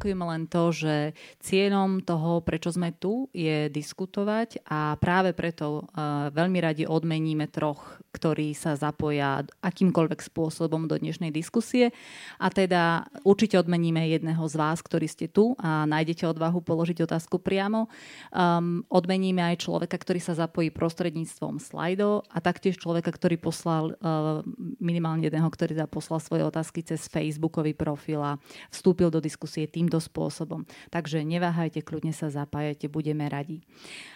zopakujem len to, že cieľom toho, prečo sme tu, je diskutovať a práve preto uh, veľmi radi odmeníme troch, ktorí sa zapoja akýmkoľvek spôsobom do dnešnej diskusie. A teda určite odmeníme jedného z vás, ktorí ste tu a nájdete odvahu položiť otázku priamo. Um, odmeníme aj človeka, ktorý sa zapojí prostredníctvom slajdov a taktiež človeka, ktorý poslal uh, minimálne jedného, ktorý poslal svoje otázky cez Facebookový profil a vstúpil do diskusie týmto spôsobom. Takže neváhajte, kľudne sa zapájate, budeme radi.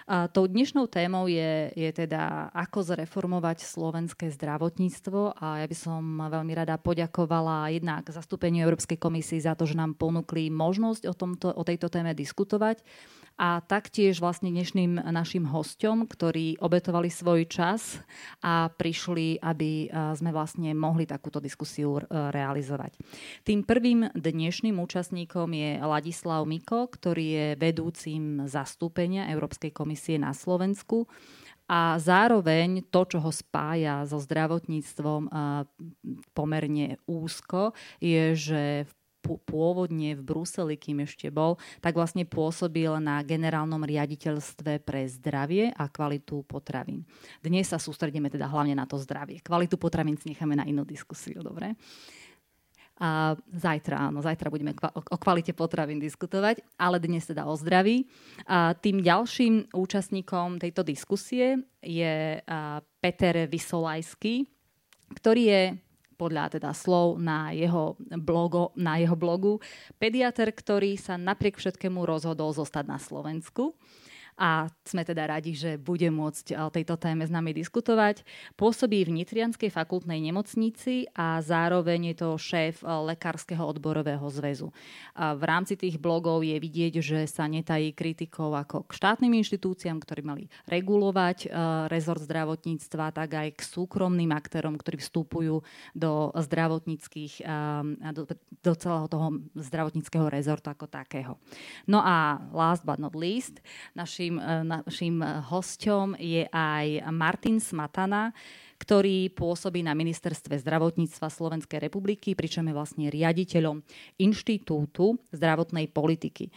A tou dnešnou témou je, je teda, ako zreformovať slovenské zdravotníctvo a ja by som veľmi rada poďakovala jednak zastúpeniu Európskej komisii za to, že nám ponúkli možnosť o, tomto, o tejto téme diskutovať a taktiež vlastne dnešným našim hosťom, ktorí obetovali svoj čas a prišli, aby sme vlastne mohli takúto diskusiu e, realizovať. Tým prvým dnešným účastníkom je Ladislav Miko, ktorý je vedúcim zastúpenia Európskej komisie na Slovensku a zároveň to, čo ho spája so zdravotníctvom pomerne úzko, je, že v pôvodne v Bruseli, kým ešte bol, tak vlastne pôsobil na generálnom riaditeľstve pre zdravie a kvalitu potravín. Dnes sa sústredíme teda hlavne na to zdravie. Kvalitu potravín si necháme na inú diskusiu, dobre? A zajtra, áno, zajtra budeme o kvalite potravín diskutovať, ale dnes teda o zdraví. A tým ďalším účastníkom tejto diskusie je Peter Vysolajský, ktorý je podľa teda slov na jeho, blogo, na jeho blogu, pediatr, ktorý sa napriek všetkému rozhodol zostať na Slovensku a sme teda radi, že bude môcť o tejto téme s nami diskutovať. Pôsobí v Nitrianskej fakultnej nemocnici a zároveň je to šéf Lekárskeho odborového zväzu. A v rámci tých blogov je vidieť, že sa netají kritikov ako k štátnym inštitúciám, ktorí mali regulovať rezort zdravotníctva, tak aj k súkromným aktérom, ktorí vstupujú do zdravotníckých, do, do celého toho zdravotníckého rezortu ako takého. No a last but not least, naši našim, eh, našim hosťom je aj Martin Smatana, ktorý pôsobí na Ministerstve zdravotníctva Slovenskej republiky, pričom je vlastne riaditeľom Inštitútu zdravotnej politiky.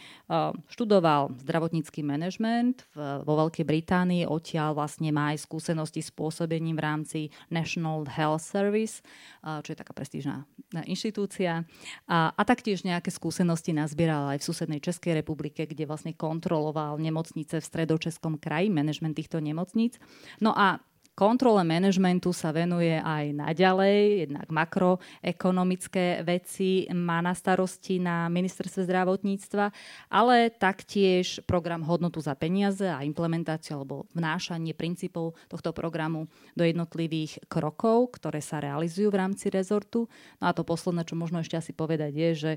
Študoval zdravotnícky manažment vo Veľkej Británii, odtiaľ vlastne má aj skúsenosti s pôsobením v rámci National Health Service, čo je taká prestížna inštitúcia. A, a taktiež nejaké skúsenosti nazbieral aj v susednej Českej republike, kde vlastne kontroloval nemocnice v stredočeskom kraji, manažment týchto nemocníc. No a Kontrole manažmentu sa venuje aj naďalej, jednak makroekonomické veci má na starosti na ministerstve zdravotníctva, ale taktiež program hodnotu za peniaze a implementáciu alebo vnášanie princípov tohto programu do jednotlivých krokov, ktoré sa realizujú v rámci rezortu. No a to posledné, čo možno ešte asi povedať, je, že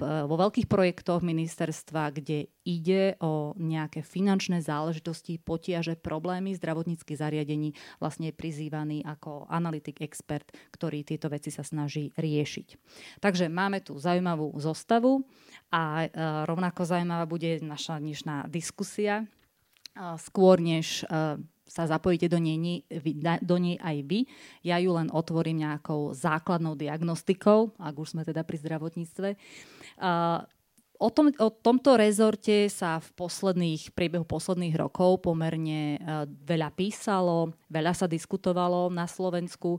vo veľkých projektoch ministerstva, kde ide o nejaké finančné záležitosti, potiaže, problémy zdravotníckých zariadení, vlastne je prizývaný ako analytik, expert, ktorý tieto veci sa snaží riešiť. Takže máme tu zaujímavú zostavu a e, rovnako zaujímavá bude naša dnešná diskusia. Skôr než e, sa zapojíte do nej, do nej aj vy. Ja ju len otvorím nejakou základnou diagnostikou, ak už sme teda pri zdravotníctve. O, tom, o tomto rezorte sa v posledných, priebehu posledných rokov pomerne e, veľa písalo, veľa sa diskutovalo na Slovensku.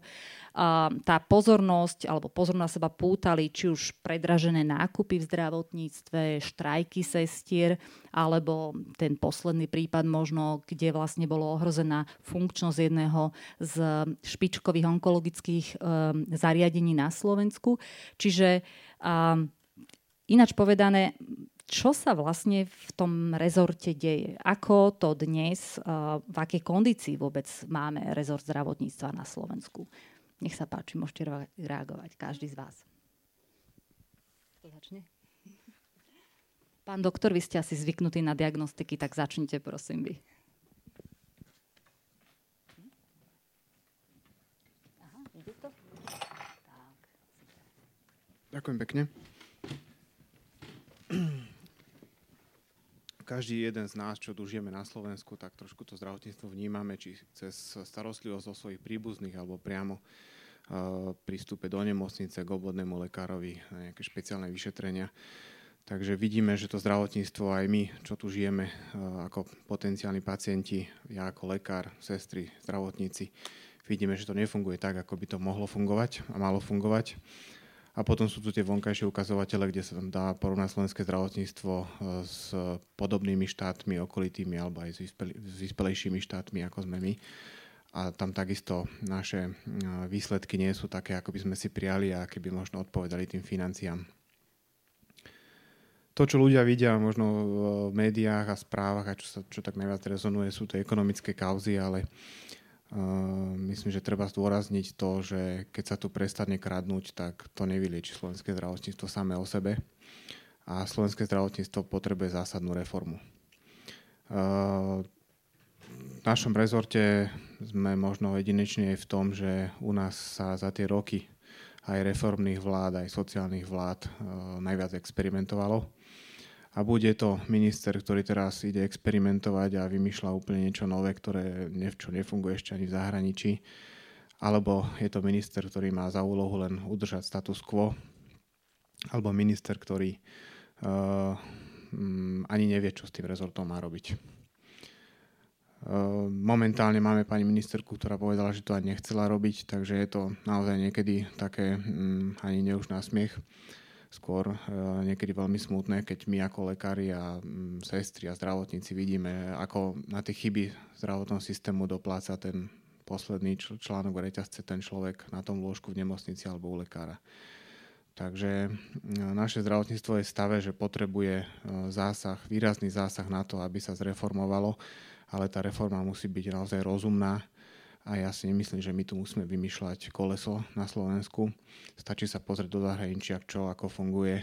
A tá pozornosť, alebo pozornosť na seba pútali či už predražené nákupy v zdravotníctve, štrajky sestier, alebo ten posledný prípad možno, kde vlastne bolo ohrozená funkčnosť jedného z špičkových onkologických um, zariadení na Slovensku. Čiže um, Ináč povedané, čo sa vlastne v tom rezorte deje? Ako to dnes, v akej kondícii vôbec máme rezort zdravotníctva na Slovensku? Nech sa páči, môžete reagovať, každý z vás. Kto začne? Pán doktor, vy ste asi zvyknutí na diagnostiky, tak začnite prosím vy. To? Ďakujem pekne. každý jeden z nás, čo tu žijeme na Slovensku, tak trošku to zdravotníctvo vnímame, či cez starostlivosť o svojich príbuzných alebo priamo uh, prístupe do nemocnice k obvodnému lekárovi na nejaké špeciálne vyšetrenia. Takže vidíme, že to zdravotníctvo aj my, čo tu žijeme ako potenciálni pacienti, ja ako lekár, sestry, zdravotníci, vidíme, že to nefunguje tak, ako by to mohlo fungovať a malo fungovať. A potom sú tu tie vonkajšie ukazovatele, kde sa tam dá porovnať slovenské zdravotníctvo s podobnými štátmi, okolitými alebo aj s, vyspelejšími štátmi, ako sme my a tam takisto naše výsledky nie sú také, ako by sme si prijali a keby možno odpovedali tým financiám. To, čo ľudia vidia možno v médiách a správach a čo, sa, čo tak najviac rezonuje, sú tie ekonomické kauzy, ale uh, myslím, že treba zdôrazniť to, že keď sa tu prestane kradnúť, tak to nevylieči slovenské zdravotníctvo samé o sebe a slovenské zdravotníctvo potrebuje zásadnú reformu. Uh, v našom rezorte sme možno jedineční aj v tom, že u nás sa za tie roky aj reformných vlád, aj sociálnych vlád e, najviac experimentovalo. A bude to minister, ktorý teraz ide experimentovať a vymýšľa úplne niečo nové, ktoré čo nefunguje ešte ani v zahraničí. Alebo je to minister, ktorý má za úlohu len udržať status quo. Alebo minister, ktorý uh, ani nevie, čo s tým rezortom má robiť. Ehm, momentálne máme pani ministerku, ktorá povedala, že to ani nechcela robiť, takže je to naozaj niekedy také mm, ani ne už na smiech, skôr uh, niekedy veľmi smutné, keď my ako lekári a um, sestry a zdravotníci vidíme, ako na tie chyby zdravotného systému dopláca ten posledný čl- článok reťazce, ten človek na tom lôžku v nemocnici alebo u lekára. Takže naše zdravotníctvo je v stave, že potrebuje zásah, výrazný zásah na to, aby sa zreformovalo ale tá reforma musí byť naozaj rozumná a ja si nemyslím, že my tu musíme vymýšľať koleso na Slovensku. Stačí sa pozrieť do zahraničia, čo ako funguje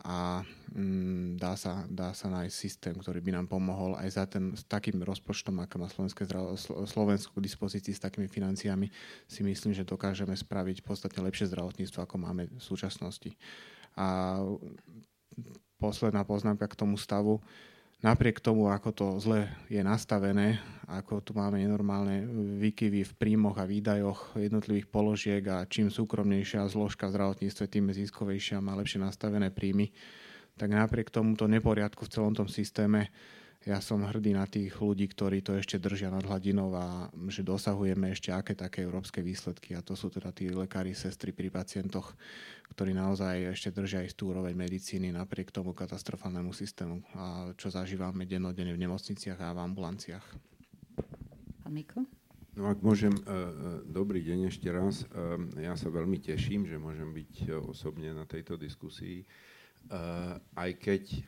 a mm, dá, sa, dá sa nájsť systém, ktorý by nám pomohol aj za ten, s takým rozpočtom, ako má Slovenské Slovensko k dispozícii s takými financiami, si myslím, že dokážeme spraviť podstatne lepšie zdravotníctvo, ako máme v súčasnosti. A posledná poznámka k tomu stavu napriek tomu, ako to zle je nastavené, ako tu máme nenormálne výkyvy v príjmoch a výdajoch jednotlivých položiek a čím súkromnejšia zložka zdravotníctve, tým ziskovejšia má lepšie nastavené príjmy, tak napriek tomuto neporiadku v celom tom systéme ja som hrdý na tých ľudí, ktorí to ešte držia nad hladinou a že dosahujeme ešte aké také európske výsledky a to sú teda tí lekári, sestry pri pacientoch, ktorí naozaj ešte držia aj tú úroveň medicíny napriek tomu katastrofálnemu systému, a čo zažívame dennodenne v nemocniciach a v ambulanciách. Pán Miko? No ak môžem, e, e, dobrý deň ešte raz. E, ja sa veľmi teším, že môžem byť osobne na tejto diskusii. Aj keď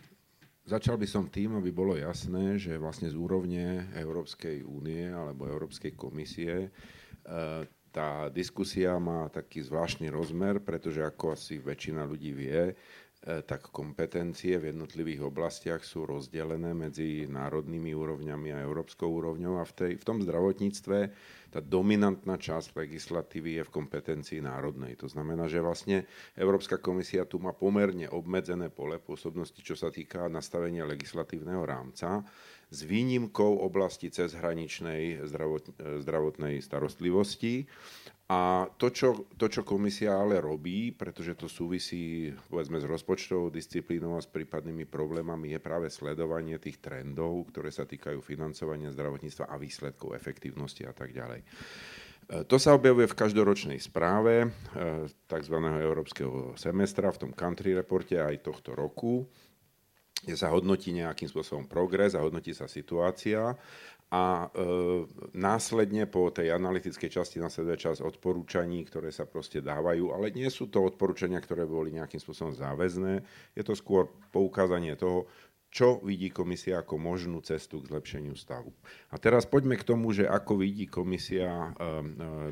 Začal by som tým, aby bolo jasné, že vlastne z úrovne Európskej únie alebo Európskej komisie e, tá diskusia má taký zvláštny rozmer, pretože ako asi väčšina ľudí vie, E, tak kompetencie v jednotlivých oblastiach sú rozdelené medzi národnými úrovňami a európskou úrovňou a v, tej, v tom zdravotníctve tá dominantná časť legislatívy je v kompetencii národnej. To znamená, že vlastne Európska komisia tu má pomerne obmedzené pole pôsobnosti, čo sa týka nastavenia legislatívneho rámca, s výnimkou oblasti cezhraničnej zdravot, zdravotnej starostlivosti a to čo, to, čo komisia ale robí, pretože to súvisí povedzme s rozpočtovou disciplínou a s prípadnými problémami, je práve sledovanie tých trendov, ktoré sa týkajú financovania zdravotníctva a výsledkov efektívnosti a tak ďalej. E, to sa objavuje v každoročnej správe e, tzv. európskeho semestra, v tom country reporte aj tohto roku, kde sa hodnotí nejakým spôsobom progres a hodnotí sa situácia a e, následne po tej analytickej časti nasleduje čas odporúčaní, ktoré sa proste dávajú, ale nie sú to odporúčania, ktoré boli nejakým spôsobom záväzné. Je to skôr poukázanie toho, čo vidí komisia ako možnú cestu k zlepšeniu stavu. A teraz poďme k tomu, že ako vidí komisia e, e,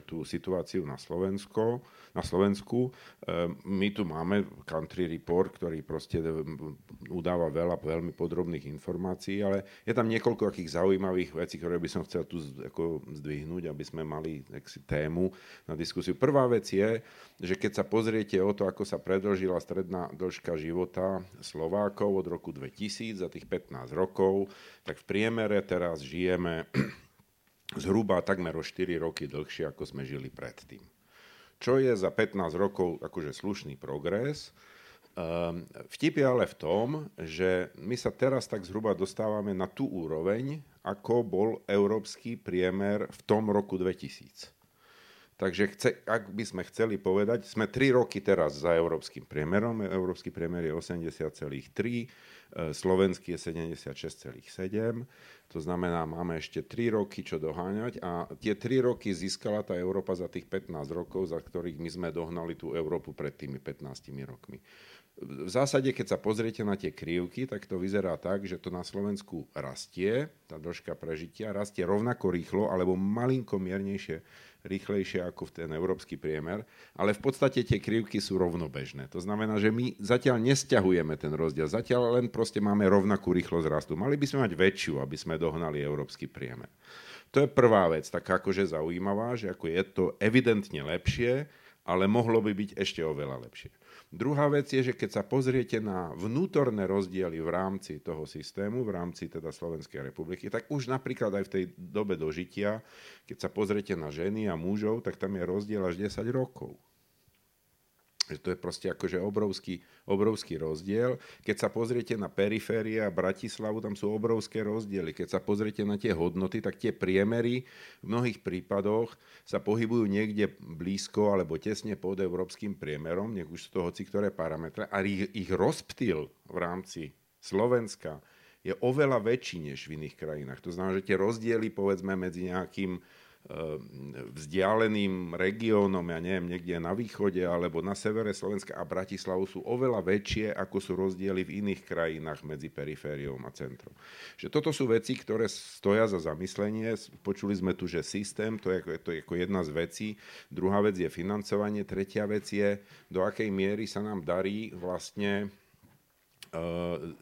tú situáciu na Slovensko na Slovensku. Ehm, my tu máme country report, ktorý proste ehm, udáva veľa veľmi podrobných informácií, ale je tam niekoľko takých zaujímavých vecí, ktoré by som chcel tu zdvihnúť, aby sme mali tému na diskusiu. Prvá vec je, že keď sa pozriete o to, ako sa predlžila stredná dĺžka života Slovákov od roku 2000 za tých 15 rokov, tak v priemere teraz žijeme zhruba takmer o 4 roky dlhšie, ako sme žili predtým čo je za 15 rokov akože slušný progres. Um, vtip je ale v tom, že my sa teraz tak zhruba dostávame na tú úroveň, ako bol európsky priemer v tom roku 2000. Takže chce, ak by sme chceli povedať, sme 3 roky teraz za európskym priemerom, európsky priemer je 80,3, E, slovenský je 76,7, to znamená, máme ešte 3 roky čo doháňať a tie 3 roky získala tá Európa za tých 15 rokov, za ktorých my sme dohnali tú Európu pred tými 15 rokmi. V zásade, keď sa pozriete na tie krivky, tak to vyzerá tak, že to na Slovensku rastie, tá dĺžka prežitia rastie rovnako rýchlo alebo malinko miernejšie rýchlejšie ako v ten európsky priemer, ale v podstate tie krivky sú rovnobežné. To znamená, že my zatiaľ nesťahujeme ten rozdiel, zatiaľ len proste máme rovnakú rýchlosť rastu. Mali by sme mať väčšiu, aby sme dohnali európsky priemer. To je prvá vec, taká akože zaujímavá, že ako je to evidentne lepšie, ale mohlo by byť ešte oveľa lepšie. Druhá vec je, že keď sa pozriete na vnútorné rozdiely v rámci toho systému, v rámci teda Slovenskej republiky, tak už napríklad aj v tej dobe dožitia, keď sa pozriete na ženy a mužov, tak tam je rozdiel až 10 rokov. Že to je proste akože obrovský, obrovský rozdiel. Keď sa pozriete na periférie a Bratislavu, tam sú obrovské rozdiely. Keď sa pozriete na tie hodnoty, tak tie priemery v mnohých prípadoch sa pohybujú niekde blízko alebo tesne pod európskym priemerom, nech už sú to hoci ktoré parametre. A ich, ich rozptýl v rámci Slovenska je oveľa väčší než v iných krajinách. To znamená, že tie rozdiely povedzme medzi nejakým vzdialeným regiónom, ja neviem, niekde na východe alebo na severe Slovenska a Bratislavu sú oveľa väčšie, ako sú rozdiely v iných krajinách medzi perifériou a centrom. Že toto sú veci, ktoré stoja za zamyslenie. Počuli sme tu, že systém, to je, to je ako jedna z vecí. Druhá vec je financovanie. Tretia vec je, do akej miery sa nám darí vlastne Eh,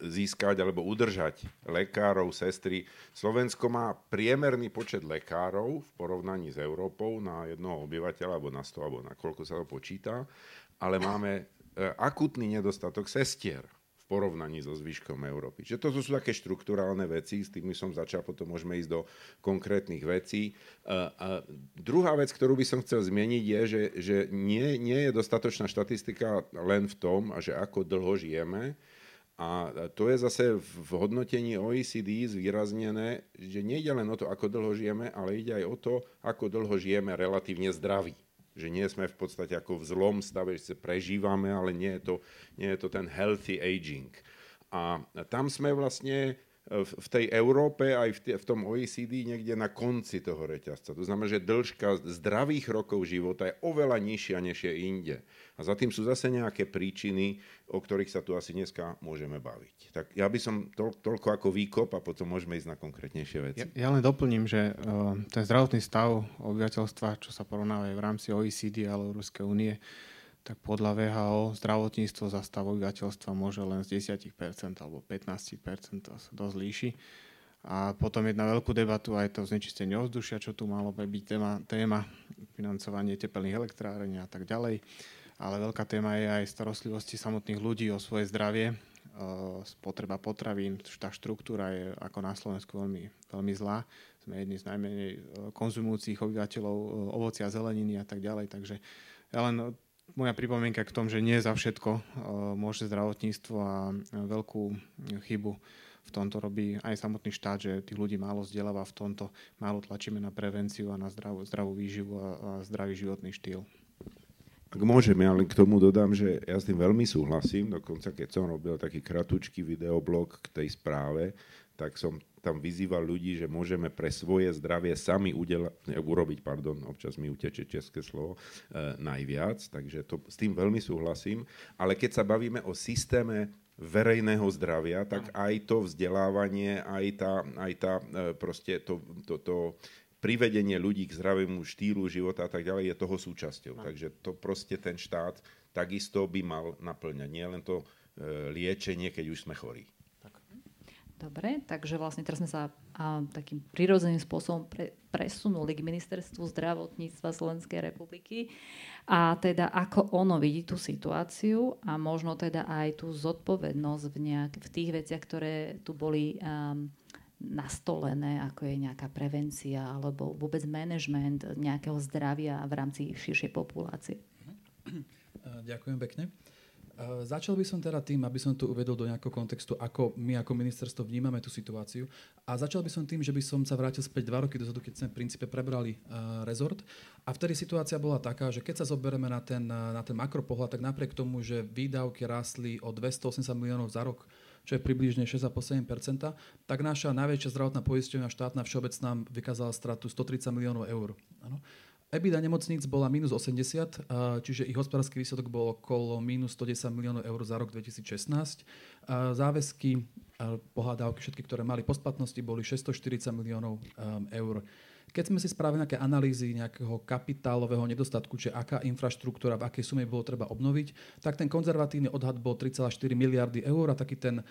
získať alebo udržať lekárov, sestry. Slovensko má priemerný počet lekárov v porovnaní s Európou na jednoho obyvateľa, alebo na 100, alebo na koľko sa to počíta, ale máme eh, akutný nedostatok sestier v porovnaní so zvyškom Európy. Čiže toto sú také štruktúrálne veci, s tými som začal, potom môžeme ísť do konkrétnych vecí. A, a druhá vec, ktorú by som chcel zmeniť, je, že, že nie, nie je dostatočná štatistika len v tom, že ako dlho žijeme, a to je zase v hodnotení OECD zvýraznené, že nejde len o to, ako dlho žijeme, ale ide aj o to, ako dlho žijeme relatívne zdraví. Že nie sme v podstate ako v zlom stave, že sa prežívame, ale nie je to, nie je to ten healthy aging. A tam sme vlastne v tej Európe aj v, tom OECD niekde na konci toho reťazca. To znamená, že dĺžka zdravých rokov života je oveľa nižšia, než je inde. A za tým sú zase nejaké príčiny, o ktorých sa tu asi dneska môžeme baviť. Tak ja by som to, toľko ako výkop a potom môžeme ísť na konkrétnejšie veci. Ja, ja len doplním, že uh, ten zdravotný stav obyvateľstva, čo sa porovnáva aj v rámci OECD alebo Európskej únie, tak podľa VHO zdravotníctvo za stav obyvateľstva môže len z 10% alebo 15%, to sa dosť líši. A potom jedna veľkú debatu aj to znečistenie ovzdušia, čo tu malo byť téma, téma financovanie tepelných elektrárení a tak ďalej. Ale veľká téma je aj starostlivosti samotných ľudí o svoje zdravie, spotreba potravín, tá štruktúra je ako na Slovensku veľmi, veľmi zlá. Sme jedni z najmenej konzumujúcich obyvateľov ovocia, zeleniny a tak ďalej. Takže ja len moja pripomienka k tomu, že nie za všetko uh, môže zdravotníctvo a veľkú chybu v tomto robí aj samotný štát, že tých ľudí málo vzdeláva v tomto, málo tlačíme na prevenciu a na zdravú, zdravú výživu a, a zdravý životný štýl. Ak môžem, ja len k tomu dodám, že ja s tým veľmi súhlasím, dokonca keď som robil taký kratučký videoblog k tej správe, tak som tam vyzýval ľudí, že môžeme pre svoje zdravie sami udela- urobiť, pardon, občas mi uteče české slovo, e, najviac, takže to, s tým veľmi súhlasím. Ale keď sa bavíme o systéme verejného zdravia, tak aj to vzdelávanie, aj tá, aj tá e, proste to, to, to privedenie ľudí k zdravému štýlu života a tak ďalej je toho súčasťou. No. Takže to proste ten štát takisto by mal naplňať. Nie len to e, liečenie, keď už sme chorí. Dobre, takže vlastne teraz sme sa a, takým prirodzeným spôsobom pre, presunuli k ministerstvu zdravotníctva Slovenskej republiky a teda ako ono vidí tú situáciu a možno teda aj tú zodpovednosť v, nejak, v tých veciach, ktoré tu boli um, nastolené, ako je nejaká prevencia alebo vôbec management nejakého zdravia v rámci širšej populácie. Ďakujem pekne. Uh, začal by som teda tým, aby som to uvedol do nejakého kontextu, ako my ako ministerstvo vnímame tú situáciu. A začal by som tým, že by som sa vrátil späť dva roky dozadu, keď sme v princípe prebrali uh, rezort. A vtedy situácia bola taká, že keď sa zoberieme na ten, na ten makropohľad, tak napriek tomu, že výdavky rástli o 280 miliónov za rok, čo je približne 6,7%, tak naša najväčšia zdravotná poisťovňa štátna všeobecná vykázala stratu 130 miliónov eur. Ano. EBITDA nemocníc bola minus 80, čiže ich hospodársky výsledok bol okolo minus 110 miliónov eur za rok 2016. Záväzky, pohľadávky, všetky, ktoré mali postplatnosti, boli 640 miliónov eur. Keď sme si spravili nejaké analýzy nejakého kapitálového nedostatku, čiže aká infraštruktúra v akej sume bolo treba obnoviť, tak ten konzervatívny odhad bol 3,4 miliardy eur a taký ten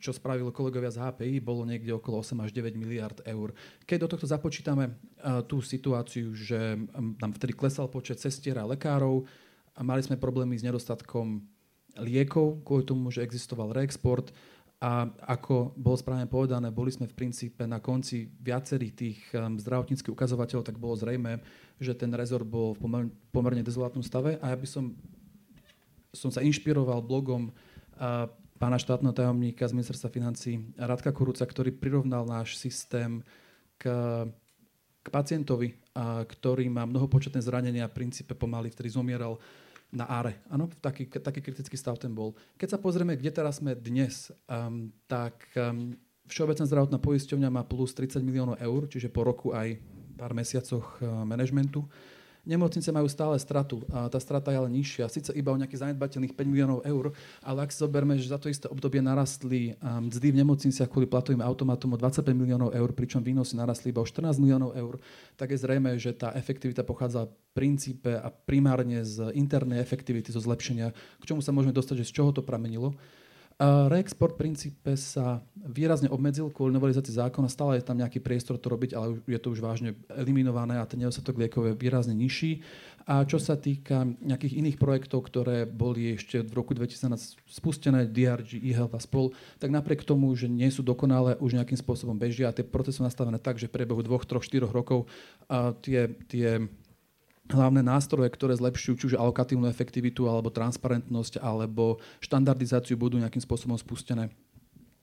čo spravilo kolegovia z HPI, bolo niekde okolo 8 až 9 miliard eur. Keď do tohto započítame uh, tú situáciu, že nám vtedy klesal počet cestier a lekárov a mali sme problémy s nedostatkom liekov, kvôli tomu, že existoval reexport a ako bolo správne povedané, boli sme v princípe na konci viacerých tých um, zdravotníckých ukazovateľov, tak bolo zrejme, že ten rezort bol v pomer- pomerne dezolátnom stave a ja by som, som sa inšpiroval blogom uh, pána štátneho tajomníka z ministerstva financí Radka Kuruca, ktorý prirovnal náš systém k, k pacientovi, a, ktorý má mnohopočetné zranenia a princípe pomaly vtedy zomieral na áre. Áno, taký, taký kritický stav ten bol. Keď sa pozrieme, kde teraz sme dnes, um, tak um, Všeobecná zdravotná poisťovňa má plus 30 miliónov eur, čiže po roku aj pár mesiacoch uh, manažmentu. Nemocnice majú stále stratu a tá strata je ale nižšia. Sice iba o nejakých zanedbateľných 5 miliónov eur, ale ak si zoberme, že za to isté obdobie narastli mzdy v nemocniciach kvôli platovým automatom o 25 miliónov eur, pričom výnosy narastli iba o 14 miliónov eur, tak je zrejme, že tá efektivita pochádza v princípe a primárne z internej efektivity, zo zlepšenia, k čomu sa môžeme dostať, že z čoho to pramenilo. Reexport v princípe sa výrazne obmedzil kvôli novelizácii zákona. Stále je tam nejaký priestor to robiť, ale je to už vážne eliminované a ten nedostatok liekov je výrazne nižší. A čo sa týka nejakých iných projektov, ktoré boli ešte v roku 2017 spustené, DRG, eHealth a spol, tak napriek tomu, že nie sú dokonalé, už nejakým spôsobom bežia a tie procesy sú nastavené tak, že v priebehu dvoch, troch, štyroch rokov a tie, tie hlavné nástroje, ktoré zlepšujú či už alokatívnu efektivitu, alebo transparentnosť, alebo štandardizáciu budú nejakým spôsobom spustené.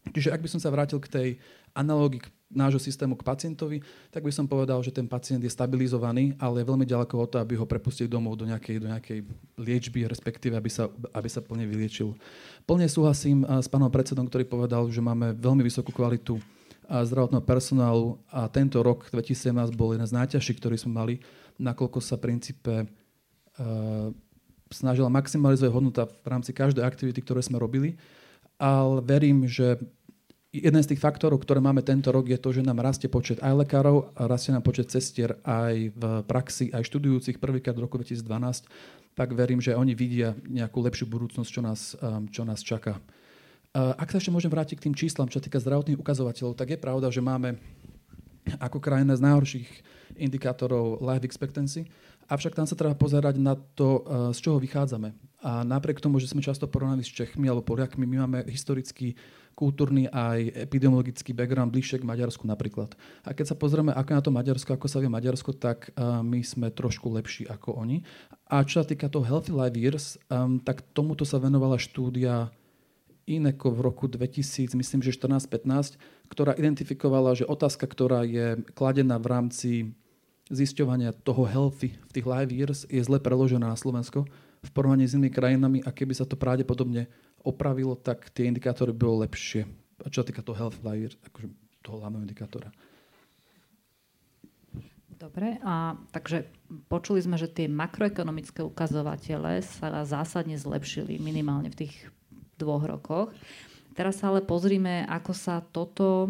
Čiže ak by som sa vrátil k tej analógii nášho systému k pacientovi, tak by som povedal, že ten pacient je stabilizovaný, ale je veľmi ďaleko od toho, aby ho prepustili domov do nejakej, do nejakej liečby, respektíve aby sa, aby sa plne vyliečil. Plne súhlasím s pánom predsedom, ktorý povedal, že máme veľmi vysokú kvalitu zdravotného personálu a tento rok 2017 bol jeden z najťažších, ktorý sme mali nakoľko sa v princípe uh, snažila maximalizovať hodnota v rámci každej aktivity, ktoré sme robili. Ale verím, že jeden z tých faktorov, ktoré máme tento rok, je to, že nám rastie počet aj lekárov a rastie nám počet cestier aj v praxi, aj študujúcich prvýkrát v roku 2012, tak verím, že oni vidia nejakú lepšiu budúcnosť, čo nás, um, čo nás čaká. Uh, ak sa ešte môžem vrátiť k tým číslam, čo týka zdravotných ukazovateľov, tak je pravda, že máme ako krajina z najhorších indikátorov life expectancy, avšak tam sa treba pozerať na to, eh, z čoho vychádzame. A napriek tomu, že sme často porovnaní s Čechmi alebo Poliakmi, my máme historický, kultúrny aj epidemiologický background bližšie k Maďarsku napríklad. A keď sa pozrieme, ako na to Maďarsko, ako sa vie Maďarsko, tak uh, my sme trošku lepší ako oni. A čo sa týka toho Healthy Life Years, um, tak tomuto sa venovala štúdia Ineko v roku 2000, myslím, že 14-15, ktorá identifikovala, že otázka, ktorá je kladená v rámci zisťovania toho healthy v tých live years je zle preložená na Slovensko v porovnaní s inými krajinami a keby sa to pravdepodobne opravilo, tak tie indikátory by bolo lepšie. A čo sa týka toho health live years, akože toho hlavného indikátora. Dobre, a takže počuli sme, že tie makroekonomické ukazovatele sa zásadne zlepšili minimálne v tých dvoch rokoch. Teraz sa ale pozrime, ako sa toto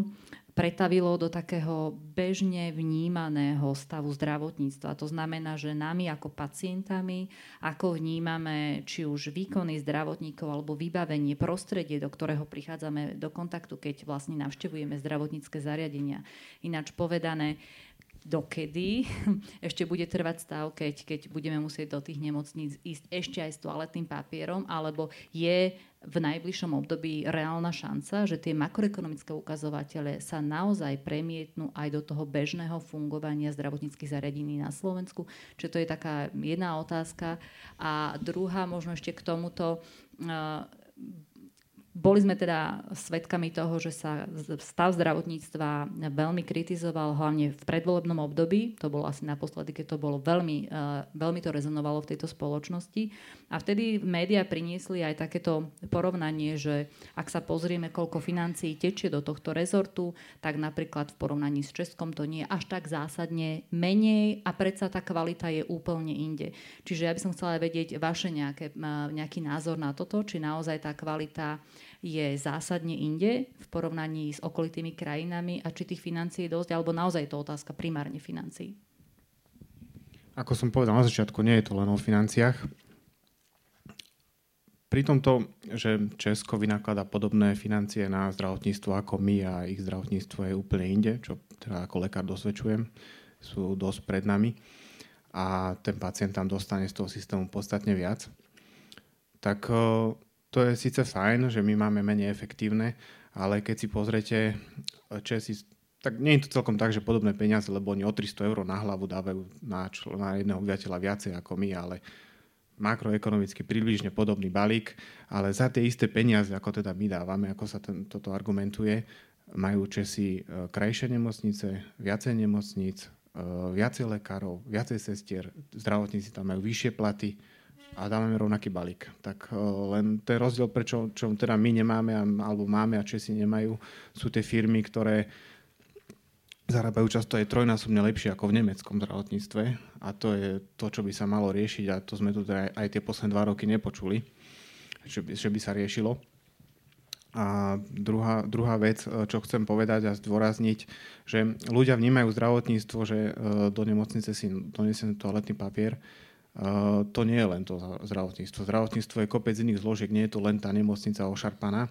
pretavilo do takého bežne vnímaného stavu zdravotníctva. To znamená, že nami ako pacientami, ako vnímame či už výkony zdravotníkov alebo vybavenie, prostredie, do ktorého prichádzame do kontaktu, keď vlastne navštevujeme zdravotnícke zariadenia. Ináč povedané, dokedy ešte bude trvať stav, keď, keď budeme musieť do tých nemocníc ísť ešte aj s toaletným papierom, alebo je v najbližšom období reálna šanca, že tie makroekonomické ukazovatele sa naozaj premietnú aj do toho bežného fungovania zdravotníckých zariadení na Slovensku. Čiže to je taká jedna otázka. A druhá možno ešte k tomuto, boli sme teda svedkami toho, že sa stav zdravotníctva veľmi kritizoval, hlavne v predvolebnom období. To bolo asi naposledy, keď to bolo veľmi, uh, veľmi to rezonovalo v tejto spoločnosti. A vtedy médiá priniesli aj takéto porovnanie, že ak sa pozrieme, koľko financií tečie do tohto rezortu, tak napríklad v porovnaní s Českom to nie je až tak zásadne menej a predsa tá kvalita je úplne inde. Čiže ja by som chcela vedieť vaše nejaké, nejaký názor na toto, či naozaj tá kvalita je zásadne inde v porovnaní s okolitými krajinami a či tých financií je dosť, alebo naozaj je to otázka primárne financií? Ako som povedal na začiatku, nie je to len o financiách. Pri tomto, že Česko vynaklada podobné financie na zdravotníctvo ako my a ich zdravotníctvo je úplne inde, čo teda ako lekár dosvedčujem, sú dosť pred nami a ten pacient tam dostane z toho systému podstatne viac, tak to je síce fajn, že my máme menej efektívne, ale keď si pozrete Česi, tak nie je to celkom tak, že podobné peniaze, lebo oni o 300 eur na hlavu dávajú na, čl- na jedného obyvateľa viacej ako my, ale makroekonomicky približne podobný balík, ale za tie isté peniaze, ako teda my dávame, ako sa ten, toto argumentuje, majú Česi e, krajšie nemocnice, viacej nemocníc, e, viacej lekárov, viacej sestier, zdravotníci tam majú vyššie platy, a dávame rovnaký balík. Tak len ten rozdiel, prečo čo teda my nemáme alebo máme a Česi nemajú, sú tie firmy, ktoré zarábajú často aj trojnásobne lepšie ako v nemeckom zdravotníctve a to je to, čo by sa malo riešiť a to sme tu teda aj tie posledné dva roky nepočuli, že by, že by sa riešilo. A druhá, druhá vec, čo chcem povedať a zdôrazniť, že ľudia vnímajú zdravotníctvo, že do nemocnice si donesem toaletný papier, to nie je len to zdravotníctvo. Zdravotníctvo je kopec iných zložiek, nie je to len tá nemocnica ošarpaná,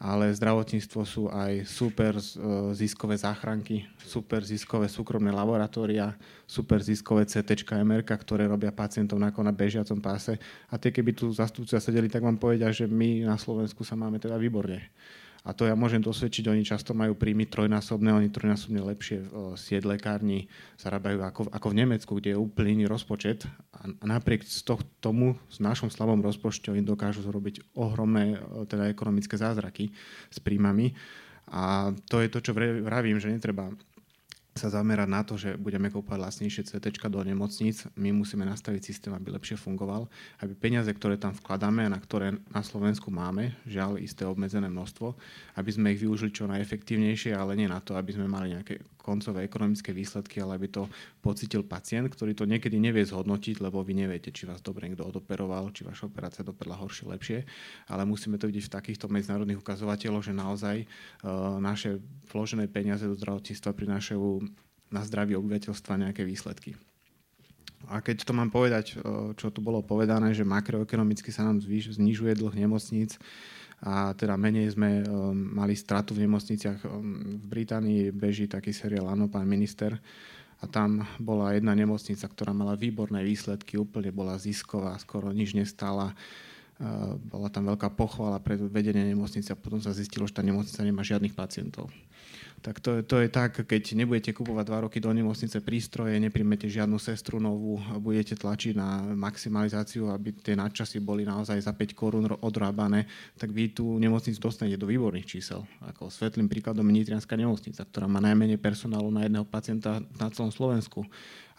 ale zdravotníctvo sú aj super uh, ziskové záchranky, super ziskové súkromné laboratória, super ziskové CT, MRK, ktoré robia pacientov na bežiacom páse. A tie, keby tu zastupcovia sedeli, tak vám povedia, že my na Slovensku sa máme teda výborne. A to ja môžem dosvedčiť, oni často majú príjmy trojnásobné, oni trojnásobne lepšie v sieť lekárni zarábajú ako, ako v Nemecku, kde je úplne iný rozpočet. A napriek toho, tomu, s našom slabom rozpočte, oni dokážu zrobiť ohromné teda ekonomické zázraky s príjmami. A to je to, čo vravím, že netreba sa zamerať na to, že budeme kúpať lacnejšie CT do nemocníc. My musíme nastaviť systém, aby lepšie fungoval, aby peniaze, ktoré tam vkladáme a na ktoré na Slovensku máme, žiaľ isté obmedzené množstvo, aby sme ich využili čo najefektívnejšie, ale nie na to, aby sme mali nejaké koncové ekonomické výsledky, ale aby to pocitil pacient, ktorý to niekedy nevie zhodnotiť, lebo vy neviete, či vás dobre niekto odoperoval, či vaša operácia dopadla horšie, lepšie, ale musíme to vidieť v takýchto medzinárodných ukazovateľoch, že naozaj uh, naše vložené peniaze do zdravotníctva prinášajú na zdravie obyvateľstva nejaké výsledky. A keď to mám povedať, uh, čo tu bolo povedané, že makroekonomicky sa nám znižuje dlh nemocníc, a teda menej sme um, mali stratu v nemocniciach. Um, v Británii beží taký seriál Áno, pán minister a tam bola jedna nemocnica, ktorá mala výborné výsledky, úplne bola zisková, skoro nič nestála. Bola tam veľká pochvala pre vedenie nemocnice a potom sa zistilo, že tá nemocnica nemá žiadnych pacientov tak to, to je tak, keď nebudete kupovať dva roky do nemocnice prístroje, nepríjmete žiadnu sestru novú, budete tlačiť na maximalizáciu, aby tie nadčasy boli naozaj za 5 korún odrábané, tak vy tú nemocnicu dostanete do výborných čísel. Ako svetlým príkladom je Nitrianská nemocnica, ktorá má najmenej personálu na jedného pacienta na celom Slovensku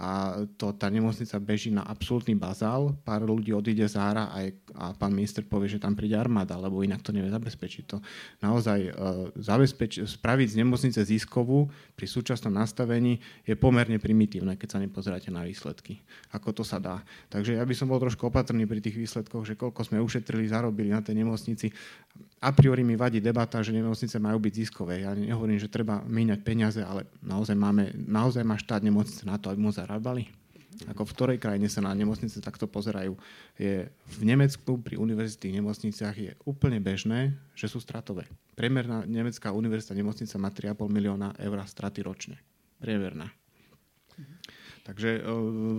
a to, tá nemocnica beží na absolútny bazál, pár ľudí odíde z ára aj, a pán minister povie, že tam príde armáda, lebo inak to nevie zabezpečiť. To naozaj uh, zabezpeč- spraviť z nemocnice ziskovú pri súčasnom nastavení je pomerne primitívne, keď sa nepozeráte na výsledky. Ako to sa dá. Takže ja by som bol trošku opatrný pri tých výsledkoch, že koľko sme ušetrili, zarobili na tej nemocnici. A priori mi vadí debata, že nemocnice majú byť ziskové. Ja nehovorím, že treba míňať peniaze, ale naozaj, máme, naozaj má štát nemocnice na to, aby mu zarábali? Ako v ktorej krajine sa na nemocnice takto pozerajú? Je, v Nemecku pri univerzitných nemocniciach je úplne bežné, že sú stratové. Priemerná nemecká univerzita nemocnica má 3,5 milióna eur straty ročne. Priemerná. Takže